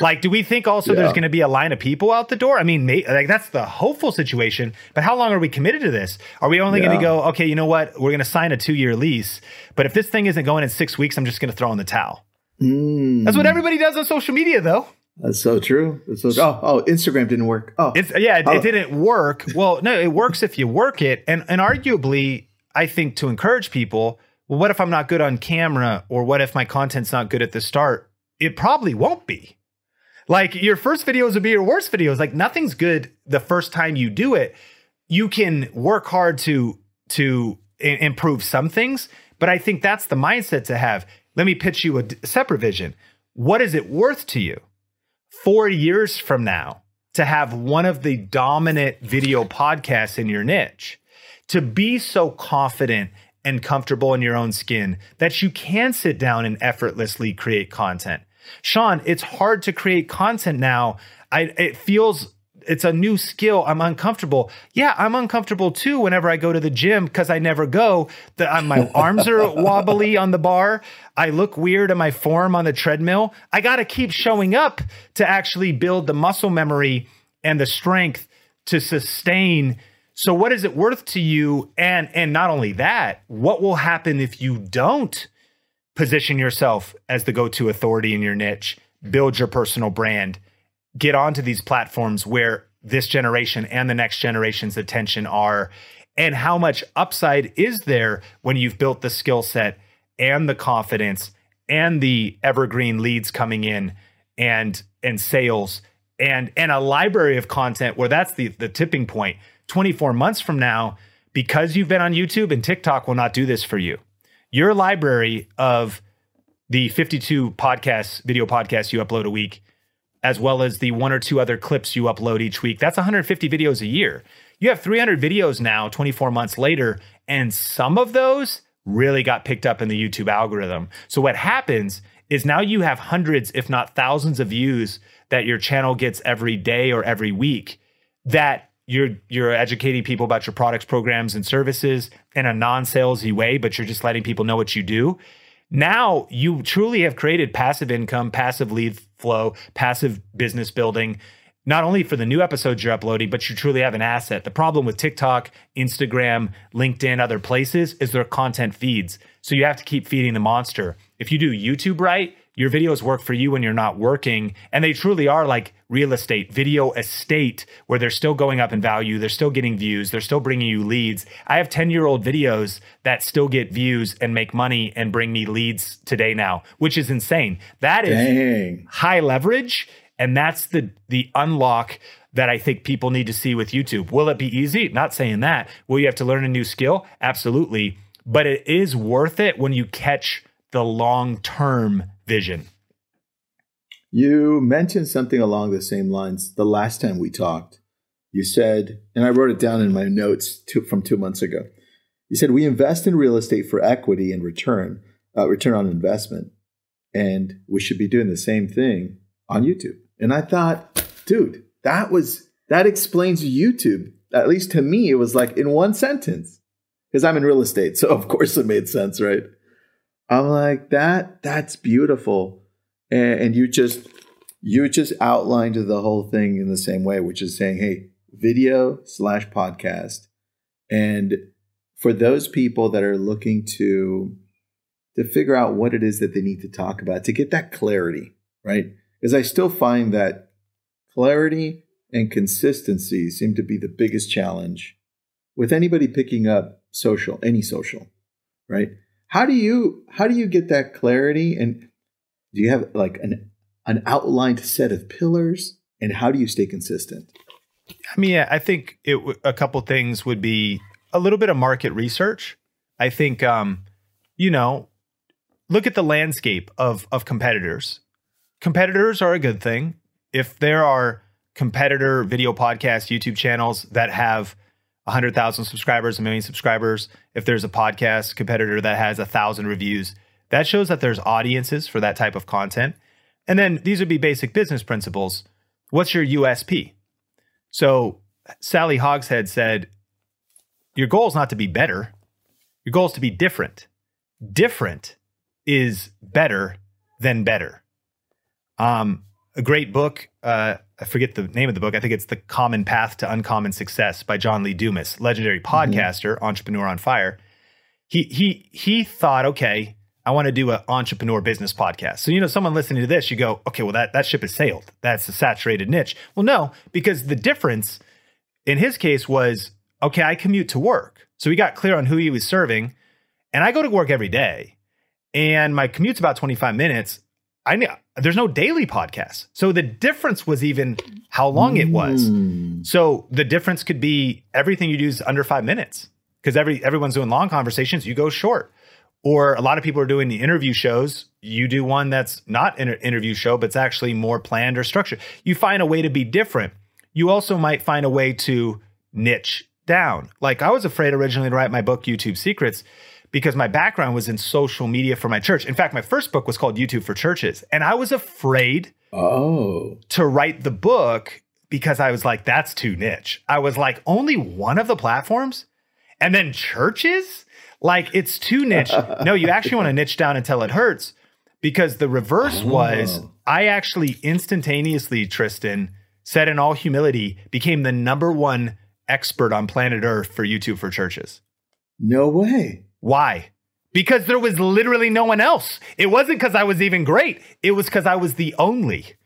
Speaker 3: like, do we think also yeah. there's going to be a line of people out the door? I mean, may, like that's the hopeful situation. But how long are we committed to this? Are we only yeah. going to go? Okay, you know what? We're going to sign a two year lease. But if this thing isn't going in six weeks, I'm just going to throw in the towel. Mm. That's what everybody does on social media, though.
Speaker 2: That's so true. That's so, oh, oh, Instagram didn't work. Oh,
Speaker 3: it's, yeah, it, oh. it didn't work. Well, no, it works if you work it, and and arguably, I think to encourage people. Well, what if I'm not good on camera, or what if my content's not good at the start? It probably won't be. Like your first videos would be your worst videos. Like nothing's good the first time you do it. You can work hard to to I- improve some things, but I think that's the mindset to have. Let me pitch you a, separate vision. What is it worth to you? 4 years from now to have one of the dominant video podcasts in your niche. To be so confident and comfortable in your own skin that you can sit down and effortlessly create content Sean, it's hard to create content now. I it feels it's a new skill. I'm uncomfortable. Yeah, I'm uncomfortable too whenever I go to the gym because I never go. The, uh, my (laughs) arms are wobbly on the bar. I look weird in my form on the treadmill. I got to keep showing up to actually build the muscle memory and the strength to sustain. So what is it worth to you? And and not only that, what will happen if you don't position yourself as the go-to authority in your niche, build your personal brand, get onto these platforms where this generation and the next generation's attention are and how much upside is there when you've built the skill set and the confidence and the evergreen leads coming in and and sales and and a library of content where that's the the tipping point. 24 months from now because you've been on YouTube and TikTok will not do this for you your library of the 52 podcasts, video podcasts you upload a week, as well as the one or two other clips you upload each week, that's 150 videos a year. You have 300 videos now, 24 months later, and some of those really got picked up in the YouTube algorithm. So what happens is now you have hundreds, if not thousands of views that your channel gets every day or every week that you're you're educating people about your products, programs, and services in a non-salesy way, but you're just letting people know what you do. Now you truly have created passive income, passive lead flow, passive business building, not only for the new episodes you're uploading, but you truly have an asset. The problem with TikTok, Instagram, LinkedIn, other places is their content feeds. So you have to keep feeding the monster. If you do YouTube right, your videos work for you when you're not working. And they truly are like real estate, video estate, where they're still going up in value. They're still getting views. They're still bringing you leads. I have 10 year old videos that still get views and make money and bring me leads today now, which is insane. That is Dang. high leverage. And that's the, the unlock that I think people need to see with YouTube. Will it be easy? Not saying that. Will you have to learn a new skill? Absolutely. But it is worth it when you catch the long term vision.
Speaker 2: You mentioned something along the same lines the last time we talked. You said, and I wrote it down in my notes from two months ago. You said we invest in real estate for equity and return, uh, return on investment, and we should be doing the same thing on YouTube. And I thought, dude, that was that explains YouTube. At least to me, it was like in one sentence because I'm in real estate, so of course it made sense, right? I'm like that. That's beautiful, and, and you just you just outlined the whole thing in the same way, which is saying, hey, video slash podcast, and for those people that are looking to to figure out what it is that they need to talk about to get that clarity, right? Because I still find that clarity and consistency seem to be the biggest challenge with anybody picking up social, any social, right? How do you how do you get that clarity and do you have like an an outlined set of pillars and how do you stay consistent?
Speaker 3: I mean, I think it a couple things would be a little bit of market research. I think um you know, look at the landscape of of competitors. Competitors are a good thing. If there are competitor video podcast YouTube channels that have 100,000 subscribers, a million subscribers, if there's a podcast competitor that has a thousand reviews, that shows that there's audiences for that type of content. And then these would be basic business principles. What's your USP? So Sally Hogshead said, Your goal is not to be better, your goal is to be different. Different is better than better. Um, a great book. Uh, I forget the name of the book. I think it's The Common Path to Uncommon Success by John Lee Dumas, legendary mm-hmm. podcaster, mm-hmm. entrepreneur on fire. He he he thought, okay, I want to do an entrepreneur business podcast. So, you know, someone listening to this, you go, okay, well, that, that ship has sailed. That's a saturated niche. Well, no, because the difference in his case was, okay, I commute to work. So he got clear on who he was serving. And I go to work every day. And my commute's about 25 minutes. I there's no daily podcast. So the difference was even how long it was. Mm. So the difference could be everything you do is under five minutes because every everyone's doing long conversations. You go short. Or a lot of people are doing the interview shows. You do one that's not an interview show, but it's actually more planned or structured. You find a way to be different. You also might find a way to niche down. Like I was afraid originally to write my book, YouTube Secrets, because my background was in social media for my church. In fact, my first book was called YouTube for Churches. And I was afraid
Speaker 2: oh.
Speaker 3: to write the book because I was like, that's too niche. I was like, only one of the platforms? And then churches? Like it's too niche. no, you actually want to niche down until it hurts because the reverse oh. was I actually instantaneously, Tristan, said in all humility, became the number one expert on planet Earth for YouTube for churches.
Speaker 2: No way.
Speaker 3: Why? Because there was literally no one else. It wasn't because I was even great, it was because I was the only.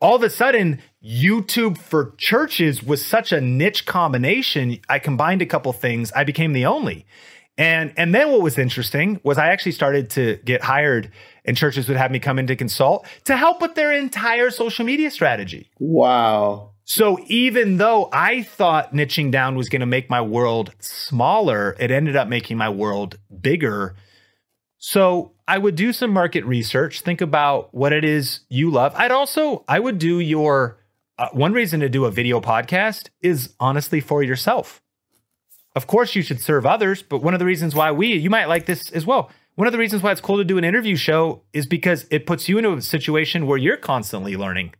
Speaker 3: All of a sudden, YouTube for churches was such a niche combination. I combined a couple things, I became the only. And and then what was interesting was I actually started to get hired and churches would have me come in to consult to help with their entire social media strategy.
Speaker 2: Wow.
Speaker 3: So even though I thought niching down was going to make my world smaller, it ended up making my world bigger. So I would do some market research, think about what it is you love. I'd also I would do your uh, one reason to do a video podcast is honestly for yourself. Of course, you should serve others, but one of the reasons why we, you might like this as well. One of the reasons why it's cool to do an interview show is because it puts you into a situation where you're constantly learning,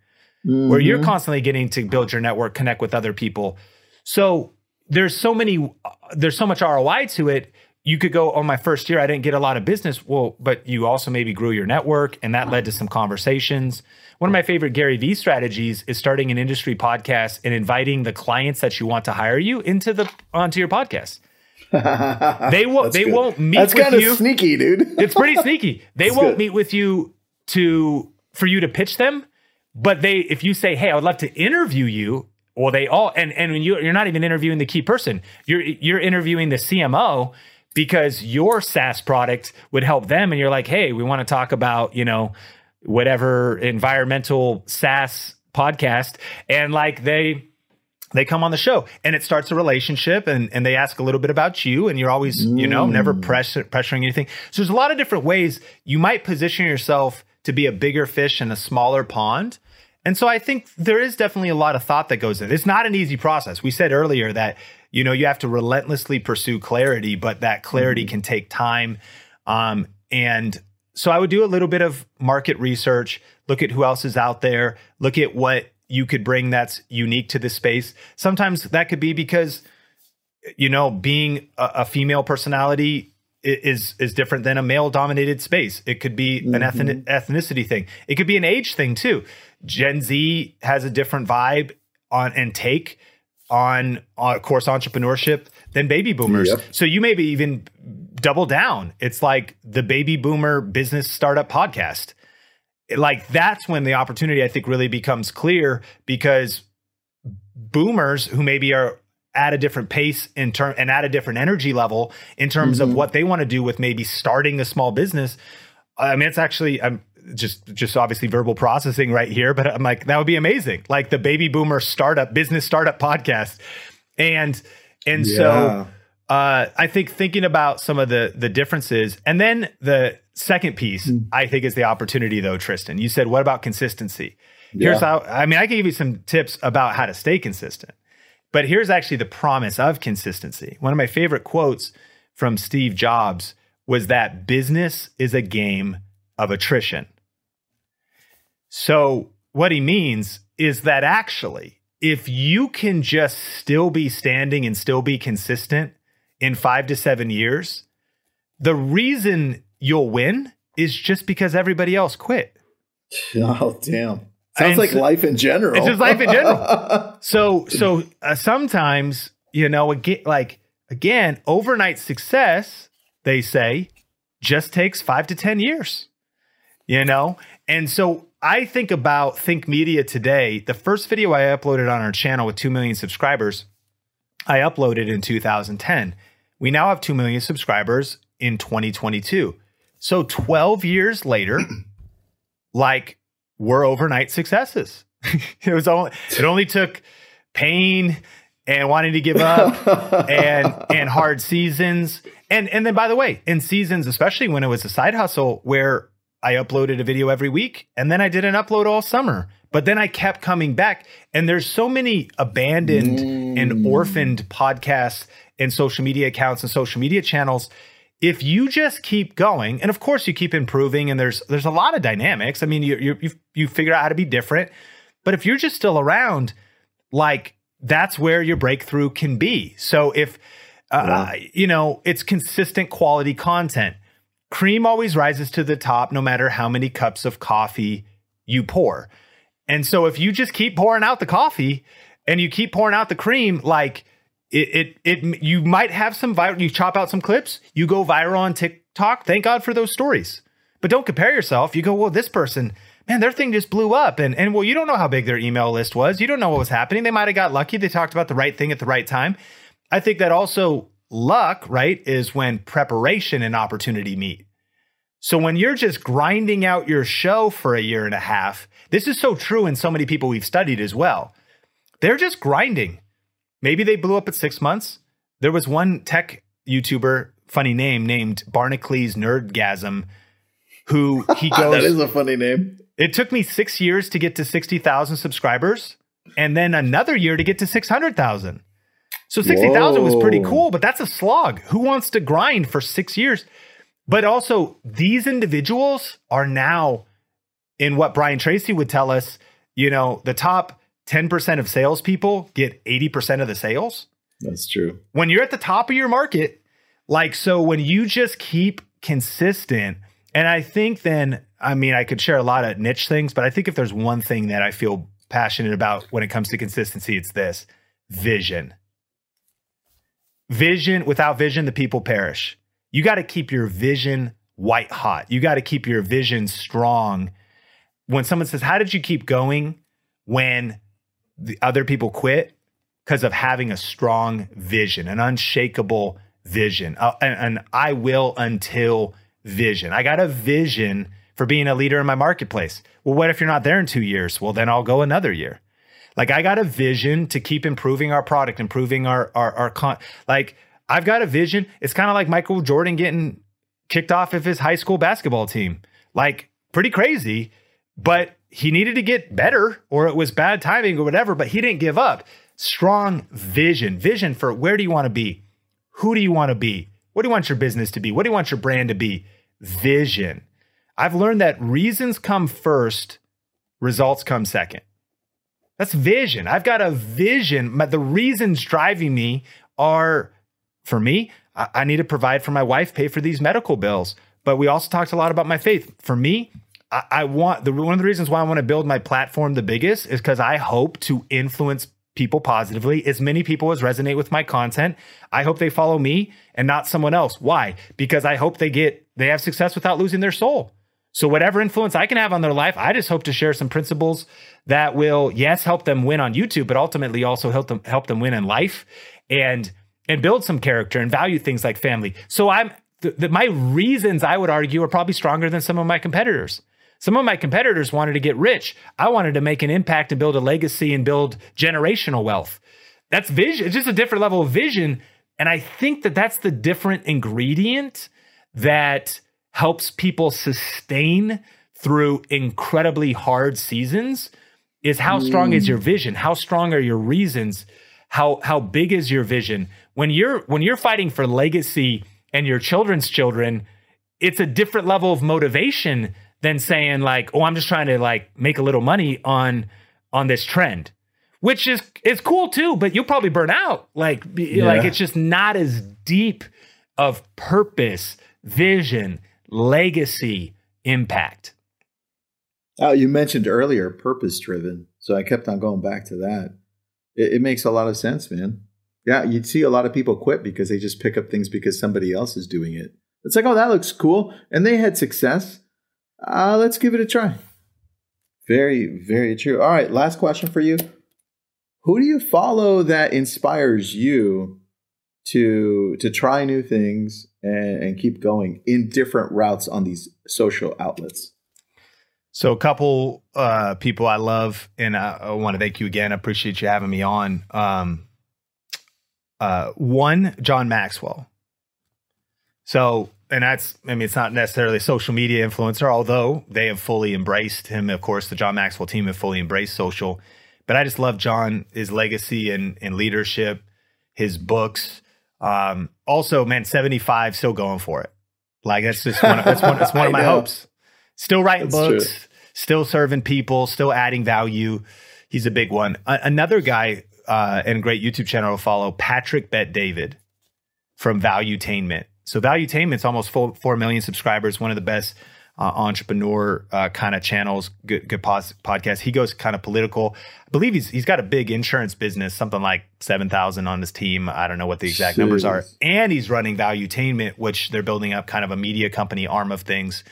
Speaker 3: mm-hmm. where you're mm-hmm. constantly getting to build your network, connect with other people. So there's so many, there's so much ROI to it. You could go, oh, my first year, I didn't get a lot of business. Well, but you also maybe grew your network and that led to some conversations. One of my favorite Gary Vee strategies is starting an industry podcast and inviting the clients that you want to hire you into the onto your podcast. (laughs) they won't they good. won't meet
Speaker 2: That's
Speaker 3: with
Speaker 2: you. sneaky, dude.
Speaker 3: it's pretty (laughs) sneaky. They won't good. meet with you to for you to pitch them, but they if you say, "Hey, I would love to interview you," well, they all and and when you you're not even interviewing the key person. You're you're interviewing the CMO because your SaaS product would help them and you're like, "Hey, we want to talk about, you know, whatever environmental SaaS podcast, and like they they come on the show and it starts a relationship and, and they ask a little bit about you and you're always you know never mm. press, pressuring anything so there's a lot of different ways you might position yourself to be a bigger fish in a smaller pond and so i think there is definitely a lot of thought that goes in it's not an easy process we said earlier that you know you have to relentlessly pursue clarity but that clarity mm. can take time um, and so I would do a little bit of market research, look at who else is out there, look at what you could bring that's unique to this space. Sometimes that could be because you know, being a, a female personality is is different than a male dominated space. It could be mm-hmm. an ethnic, ethnicity thing. It could be an age thing too. Gen Z has a different vibe on and take on, on course entrepreneurship than baby boomers.
Speaker 2: Yep.
Speaker 3: So you maybe even double down. It's like the baby boomer business startup podcast. Like that's when the opportunity I think really becomes clear because boomers who maybe are at a different pace in term and at a different energy level in terms
Speaker 2: Mm-hmm.
Speaker 3: of what they want to do with maybe starting a small business. I mean, it's actually I'm just just obviously verbal processing right here, but I'm like that would be amazing, like the baby boomer startup business startup podcast, and and so uh, I think thinking about some of the the differences, and then the second piece I think is the opportunity though, Tristan. You said what about consistency? Here's how I mean I can give you some tips about how to stay consistent. But here's actually the promise of consistency. One of my favorite quotes from Steve Jobs was that business is a game of attrition. So, what he means is that actually, if you can just still be standing and still be consistent in five to seven years, the reason you'll win is just because everybody else quit. (laughs)
Speaker 2: Oh damn! Sounds
Speaker 3: And
Speaker 2: like
Speaker 3: so-
Speaker 2: life in general.
Speaker 3: It's just life in general. (laughs) So so uh, sometimes you know again like again overnight success they say just takes 5 to 10 years. You know? And so I think about Think Media today, the first video I uploaded on our channel with 2 million subscribers, I uploaded in 2010. We now have 2 million subscribers in 2022. So 12 years later, (clears throat) like we're overnight successes. (laughs) it was only it only took pain and wanting to give up (laughs) and and hard seasons. And and then by the way, in seasons, especially when it was a side hustle where I uploaded a video every week and then I didn't upload all summer. But then I kept coming back. And there's so many abandoned and mm. orphaned podcasts and social media accounts and social media channels. If you just keep going, and of course you keep improving, and there's there's a lot of dynamics. I mean, you you you you figure out how to be different. But if you're just still around, like that's where your breakthrough can be. So if uh, you know it's consistent quality content, cream always rises to the top, no matter how many cups of coffee you pour. And so if you just keep pouring out the coffee and you keep pouring out the cream, like it, it, it, you might have some viral, you chop out some clips, you go viral on TikTok. Thank God for those stories. But don't compare yourself. You go, well, this person, man, their thing just blew up. And, and well, you don't know how big their email list was. You don't know what was happening. They might have got lucky. They talked about the right thing at the right time. I think that also luck, right, is when preparation and opportunity meet. So when you're just grinding out your show for a year and a half, this is so true in so many people we've studied as well. They're just grinding. Maybe they blew up at six months. There was one tech YouTuber, funny name, named Barnacles Nerdgasm, who he (laughs) goes,
Speaker 2: is a funny name.
Speaker 3: It took me six years to get to 60,000 subscribers and then another year to get to 600,000. So 60,000 was pretty cool, but that's a slog. Who wants to grind for six years? But also, these individuals are now in what Brian Tracy would tell us, you know, the top 10% of salespeople get 80% of the sales.
Speaker 2: That's true.
Speaker 3: When you're at the top of your market, like, so when you just keep consistent, and I think then, I mean, I could share a lot of niche things, but I think if there's one thing that I feel passionate about when it comes to consistency, it's this vision. Vision, without vision, the people perish. You got to keep your vision white hot. You got to keep your vision strong. When someone says, How did you keep going when the other people quit? Because of having a strong vision, an unshakable vision, uh, an, an I will until vision. I got a vision for being a leader in my marketplace. Well, what if you're not there in two years? Well, then I'll go another year. Like I got a vision to keep improving our product, improving our our our con. Like I've got a vision. It's kind of like Michael Jordan getting kicked off of his high school basketball team. Like pretty crazy, but he needed to get better or it was bad timing or whatever, but he didn't give up. Strong vision, vision for where do you want to be? Who do you want to be? What do you want your business to be? What do you want your brand to be? Vision. I've learned that reasons come first, results come second. That's vision. I've got a vision. My, the reasons driving me are for me, I, need to provide for my wife, pay for these medical bills. But we also talked a lot about my faith. For me, I want the one of the reasons why I want to build my platform the biggest is because I hope to influence people positively, as many people as resonate with my content. I hope they follow me and not someone else. Why? Because I hope they get they have success without losing their soul. So whatever influence I can have on their life, I just hope to share some principles that will yes help them win on YouTube, but ultimately also help them help them win in life and and build some character and value things like family. So I'm the, the, my reasons I would argue are probably stronger than some of my competitors. Some of my competitors wanted to get rich. I wanted to make an impact and build a legacy and build generational wealth. That's vision. It's just a different level of vision. And I think that that's the different ingredient that helps people sustain through incredibly hard seasons is how strong is your mm. vision? How strong are your reasons? How how big is your vision? When you're when you're fighting for legacy and your children's children, it's a different level of motivation than saying like, "Oh, I'm just trying to like make a little money on on this trend." Which is is cool too, but you'll probably burn out. Like yeah. like it's just not as deep of purpose, vision, legacy, impact.
Speaker 2: Oh, you mentioned earlier purpose driven. So I kept on going back to that. It, it, makes a lot of sense, man. Yeah, you'd see a lot of people quit because they just pick up things because somebody else is doing it. It's like, oh, that looks cool. And they had success. Uh, let's give it a try. Very, very true. All right, last question for you. Who do you follow that inspires you to to try new things and, and keep going in different routes on these social outlets?
Speaker 3: So, a couple uh, people I love, and I, I want to thank you again. I appreciate you having me on. Um, uh, one, John Maxwell. So, and that's, I mean, it's not necessarily a social media influencer, although they have fully embraced him. Of course, the John Maxwell team have fully embraced social. But I just love John, his legacy and, and leadership, his books. Um, also, man, 75, still going for it. Like, that's just one of, that's one, that's (laughs) one of my hopes. Still writing that's books, true. still serving people, still adding value. He's a big one. A- another guy uh, and great YouTube channel to follow, Patrick Bet David from Valuetainment. So Valuetainment's almost four, 4 million subscribers, one of the best uh, entrepreneur uh, kind of channels, good, good pos- podcast. He goes kind of political. I believe he's he's got a big insurance business, something like seven thousand on his team. I don't know what the exact Jeez. numbers are, and he's running Valuetainment, which they're building up kind of a media company arm of things.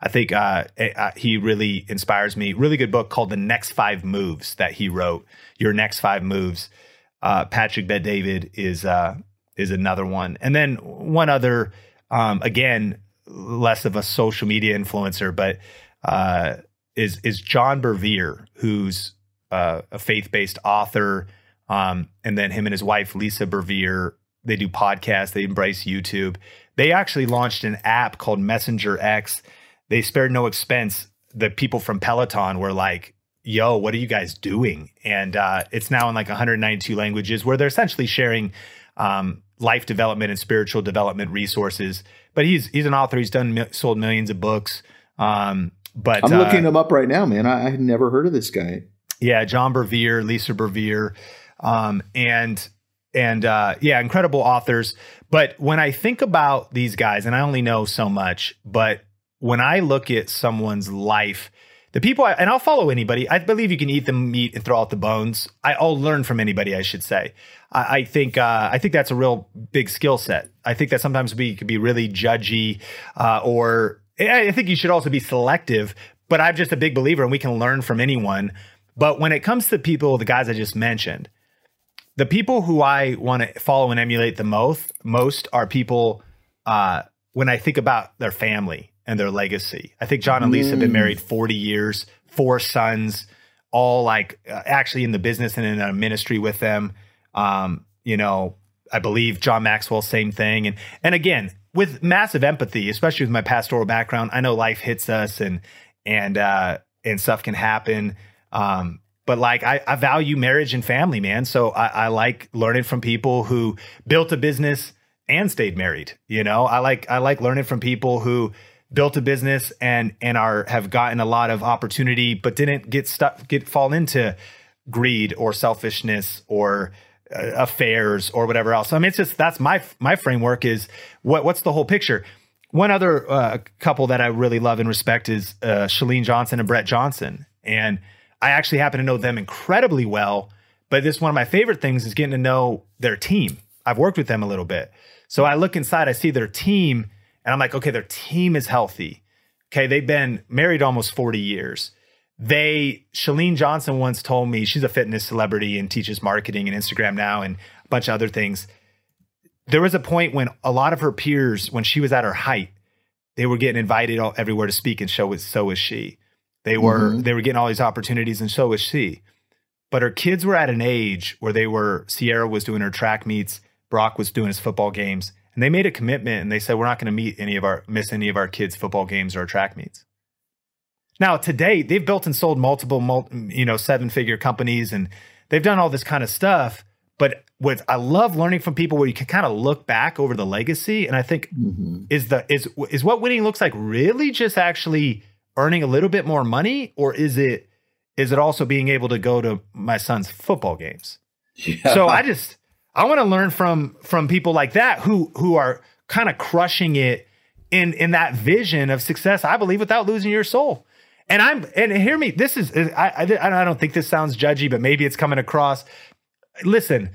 Speaker 3: I think uh, eh, uh, he really inspires me. Really good book called The Next Five Moves that he wrote. Your Next Five Moves. Uh, Patrick Bet David is uh, is another one, and then one other. Um, again, less of a social media influencer, but uh, is is John Bevere, who's uh, a faith based author, um, and then him and his wife Lisa Bevere. They do podcasts. They embrace YouTube. They actually launched an app called Messenger X they spared no expense. The people from Peloton were like, yo, what are you guys doing? And uh, it's now in like 192 languages where they're essentially sharing um, life development and spiritual development resources. But he's he's an author. He's done sold millions of books. Um, but
Speaker 2: I'm looking uh, him up right now, man. I, I had never heard of this guy.
Speaker 3: Yeah, John Bevere, Lisa Bevere, um, and and uh, yeah, incredible authors. But when I think about these guys, and I only know so much, but when I look at someone's life, the people, I, and I'll follow anybody. I believe you can eat the meat and throw out the bones. I, will learn from anybody. I should say. I, I think uh, I think that's a real big skill set. I think that sometimes we could be really judgy, uh, or I think you should also be selective. But I'm just a big believer, and we can learn from anyone. But when it comes to people, the guys I just mentioned, the people who I want to follow and emulate the most, most are people. Uh, when I think about their family, and their legacy. I think John and Lisa mm. have been married 40 years, four sons, all like uh, actually in the business and in a ministry with them. Um, you know, I believe John Maxwell, same thing. And and again, with massive empathy, especially with my pastoral background, I know life hits us and and uh, and stuff can happen. Um, but like I, I, value marriage and family, man. So I, I like learning from people who built a business and stayed married. You know, I like I like learning from people who built a business and and are have gotten a lot of opportunity but didn't get stuck get fall into greed or selfishness or affairs or whatever else. I mean, it's just that's my my framework is what what's the whole picture. One other uh, couple that I really love and respect is uh, Chalene Johnson and Brett Johnson, and I actually happen to know them incredibly well But this one of my favorite things is getting to know their team. I've worked with them a little bit. So I look inside, I see their team, and I'm like, okay, their team is healthy. Okay, they've been married almost 40 years. They, Chalene Johnson once told me, she's a fitness celebrity and teaches marketing and Instagram now and a bunch of other things. There was a point when a lot of her peers, when she was at her height, they were getting invited all, everywhere to speak and show so was she. They were mm-hmm. they were getting all these opportunities and so was she. But her kids were at an age where they were Sierra was doing her track meets, Brock was doing his football games, and they made a commitment and they said we're not going to meet any of our miss any of our kids' football games or track meets. Now, today they've built and sold multiple, you know, seven figure companies and they've done all this kind of stuff. But what I love learning from people where you can kind of look back over the legacy, and I think mm-hmm. is the is is what winning looks like really just actually earning a little bit more money, or is it is it also being able to go to my son's football games? Yeah. So I just I want to learn from from people like that who who are kind of crushing it in in that vision of success. I believe without losing your soul. And I'm and hear me. This is I I, don't think this sounds judgy, but maybe it's coming across. Listen,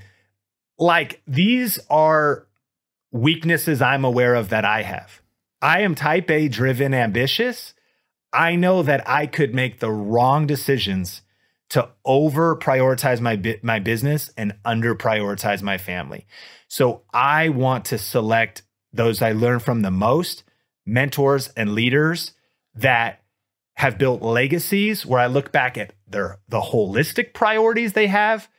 Speaker 3: like these are weaknesses I'm aware of that I have. I am type A driven, ambitious. I know that I could make the wrong decisions to over prioritize my my business and under prioritize my family. So I want to select those I learn from the most, mentors and leaders that have built legacies where I look back at their the holistic priorities they have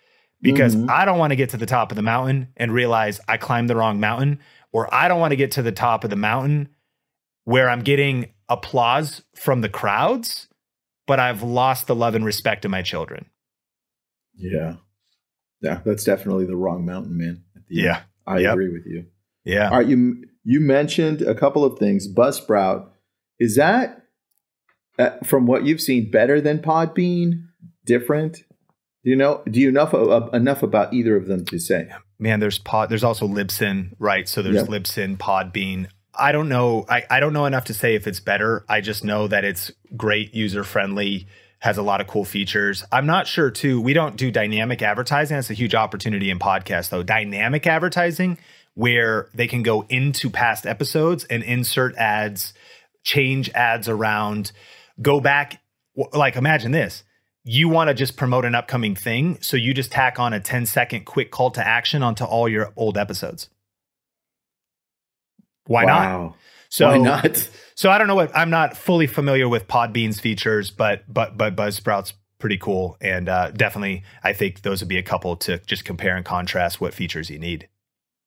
Speaker 3: because mm-hmm. I don't want to get to the top of the mountain and realize I climbed the wrong mountain or I don't want to get to the top of the mountain where I'm getting applause from the crowds but I've lost the love and respect of my children.
Speaker 2: Yeah. Yeah, that's definitely the wrong mountain, man.
Speaker 3: Yeah.
Speaker 2: End. I yep. agree with you.
Speaker 3: Yeah.
Speaker 2: All right, you you mentioned a couple of things. Buzzsprout, is that uh, from what you've seen better than Podbean? Different? Do you know do you enough uh, enough about either of them to say?
Speaker 3: Man, there's pod there's also Libsyn, right? So there's yep. Libsyn, Podbean. I don't know. I, I don't know enough to say if it's better. I just know that it's great, user friendly, has a lot of cool features. I'm not sure too. We don't do dynamic advertising. That's a huge opportunity in podcasts though. Dynamic advertising where they can go into past episodes and insert ads, change ads around, go back. Like imagine this. You want to just promote an upcoming thing, so you just tack on a 10 second quick call to action onto all your old episodes. Why wow. not?
Speaker 2: So why not?
Speaker 3: So I don't know what I'm not fully familiar with Podbean's features, but but but Buzzsprout's pretty cool, and uh, definitely I think those would be a couple to just compare and contrast what features you need.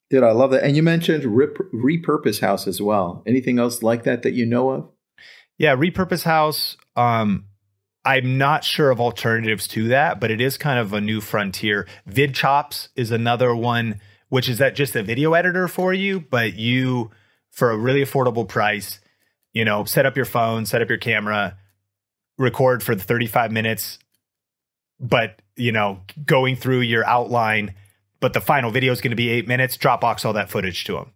Speaker 2: Did I love that? And you mentioned rep- Repurpose House as well. Anything else like that that you know of?
Speaker 3: Yeah, Repurpose House. Um, I'm not sure of alternatives to that, but it is kind of a new frontier. VidChops is another one, which is that just a video editor for you, but you for a really affordable price. You know, set up your phone, set up your camera, record for the 35 minutes, but, you know, going through your outline, but the final video is going to be eight minutes, Dropbox all that footage to them.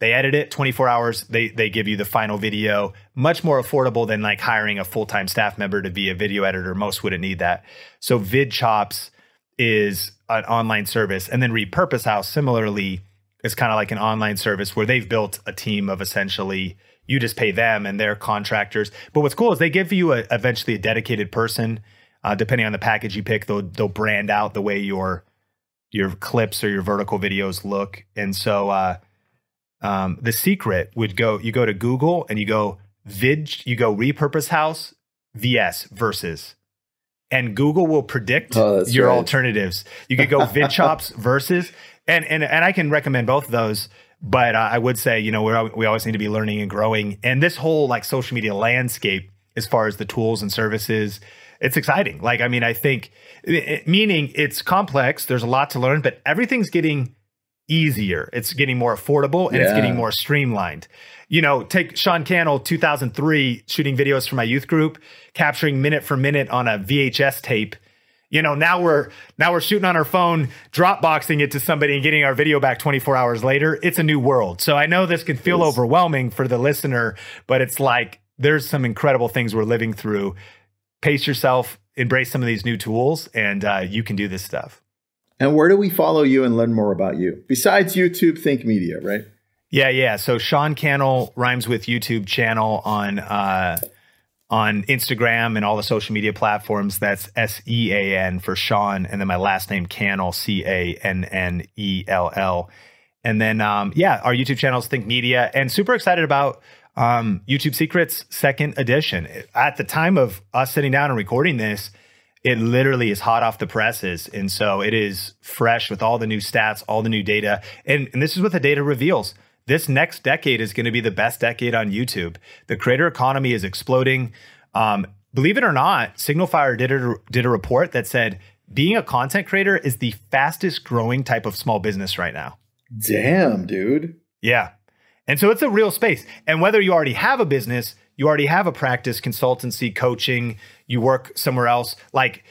Speaker 3: They edit it 24 hours. They they give you the final video, much more affordable than like hiring a full time staff member to be a video editor. Most wouldn't need that. So VidChops is an online service, and then Repurpose House similarly is kind of like an online service where they've built a team of essentially you just pay them and they're contractors. But what's cool is they give you a, eventually a dedicated person. Uh, depending on the package you pick, they'll they'll brand out the way your your clips or your vertical videos look. And so uh, um, the secret would go you go to Google and you go vid you go repurpose house vs versus and Google will predict oh, your right. alternatives. You could go VidChops (laughs) versus and and and I can recommend both of those. But uh, I would say, you know, we we always need to be learning and growing. And this whole like social media landscape, as far as the tools and services, it's exciting. Like, I mean, I think, it, meaning it's complex. There's a lot to learn, but everything's getting easier. It's getting more affordable and yeah. it's getting more streamlined. You know, take Sean Cannell, 2003, shooting videos for my youth group, capturing minute for minute on a VHS tape you know now we're now we're shooting on our phone dropboxing it to somebody and getting our video back 24 hours later it's a new world so i know this can feel overwhelming for the listener but it's like there's some incredible things we're living through pace yourself embrace some of these new tools and uh, you can do this stuff
Speaker 2: And where do we follow you and learn more about you? Besides YouTube, Think Media, right?
Speaker 3: Yeah, yeah. So Sean Cannell rhymes with YouTube channel on uh, on Instagram and all the social media platforms. That's S E A N for Sean, and then my last name Cannell C A N N E L L. And then um, yeah, our YouTube channel is Think Media, and super excited about um, YouTube Secrets second edition. At the time of us sitting down and recording this, it literally is hot off the presses, and so it is fresh with all the new stats, all the new data, and, and this is what the data reveals this next decade is going to be the best decade on YouTube. The creator economy is exploding. Um, believe it or not, SignalFire did a, did a report that said being a content creator is the fastest growing type of small business right now.
Speaker 2: Damn, dude.
Speaker 3: Yeah. And so it's a real space. And whether you already have a business, you already have a practice, consultancy, coaching, you work somewhere else, like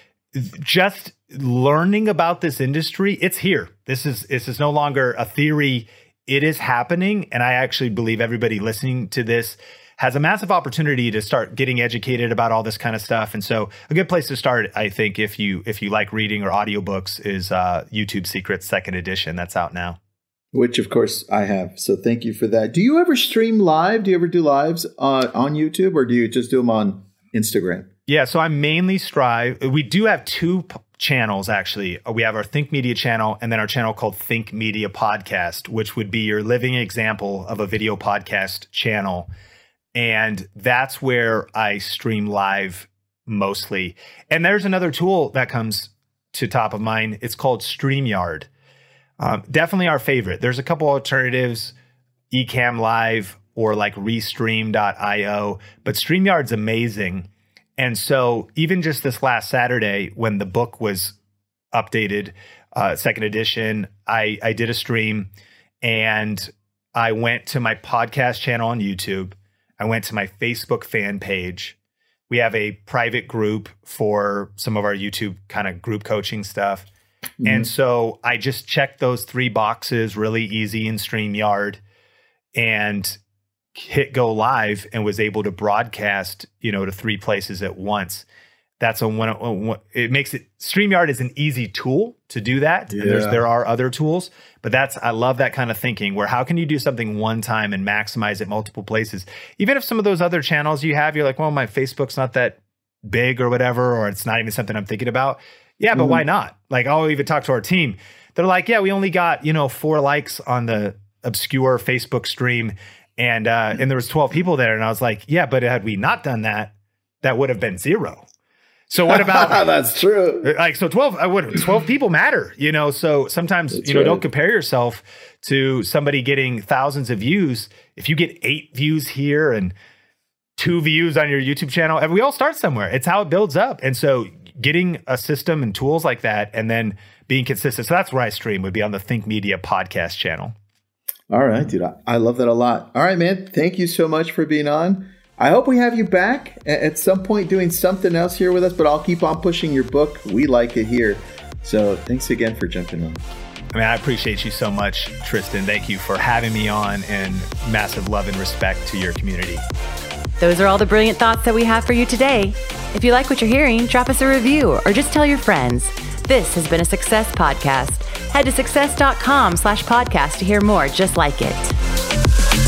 Speaker 3: just learning about this industry, it's here. This is this is no longer a theory it is happening. And I actually believe everybody listening to this has a massive opportunity to start getting educated about all this kind of stuff. And so a good place to start, I think, if you if you like reading or audiobooks is uh, YouTube Secrets second edition. That's out now.
Speaker 2: Which of course I have. So thank you for that. Do you ever stream live? Do you ever do lives uh, on YouTube or do you just do them on Instagram?
Speaker 3: Yeah, so I mainly strive. We do have two channels actually. We have our Think Media channel and then our channel called Think Media Podcast, which would be your living example of a video podcast channel. And that's where I stream live mostly. And there's another tool that comes to top of mind. It's called StreamYard. Um, definitely our favorite. There's a couple alternatives, Ecamm Live or like Restream.io, but StreamYard's amazing and so, even just this last Saturday, when the book was updated, uh, second edition, I, I did a stream and I went to my podcast channel on YouTube. I went to my Facebook fan page. We have a private group for some of our YouTube kind of group coaching stuff. Mm-hmm. And so I just checked those three boxes really easy in StreamYard. And hit go live and was able to broadcast, you know, to three places at once. That's a one. It makes it Streamyard is an easy tool to do that. Yeah. And there's there are other tools, but that's I love that kind of thinking. Where how can you do something one time and maximize it multiple places? Even if some of those other channels you have, you're like, well, my Facebook's not that big or whatever, or it's not even something I'm thinking about. Yeah, but mm. why not? Like I'll even talk to our team. They're like, yeah, we only got you know four likes on the obscure Facebook stream and uh, and there was 12 people there and i was like yeah but had we not done that that would have been zero so what about (laughs)
Speaker 2: that's true
Speaker 3: like so 12 i would 12 people matter you know so sometimes that's you know right. don't compare yourself to somebody getting thousands of views if you get eight views here and two views on your youtube channel and we all start somewhere it's how it builds up and so getting a system and tools like that and then being consistent so that's where i stream would be on the think media podcast channel
Speaker 2: all right, dude. I love that a lot. All right, man. Thank you so much for being on. I hope we have you back at some point doing something else here with us, but I'll keep on pushing your book. We like it here. So thanks again for jumping on.
Speaker 3: I mean, I appreciate you so much, Tristan. Thank you for having me on and massive love and respect to your community.
Speaker 1: Those are all the brilliant thoughts that we have for you today. If you like what you're hearing, drop us a review or just tell your friends. This has been a Success Podcast. Head to success.com slash podcast to hear more just like it.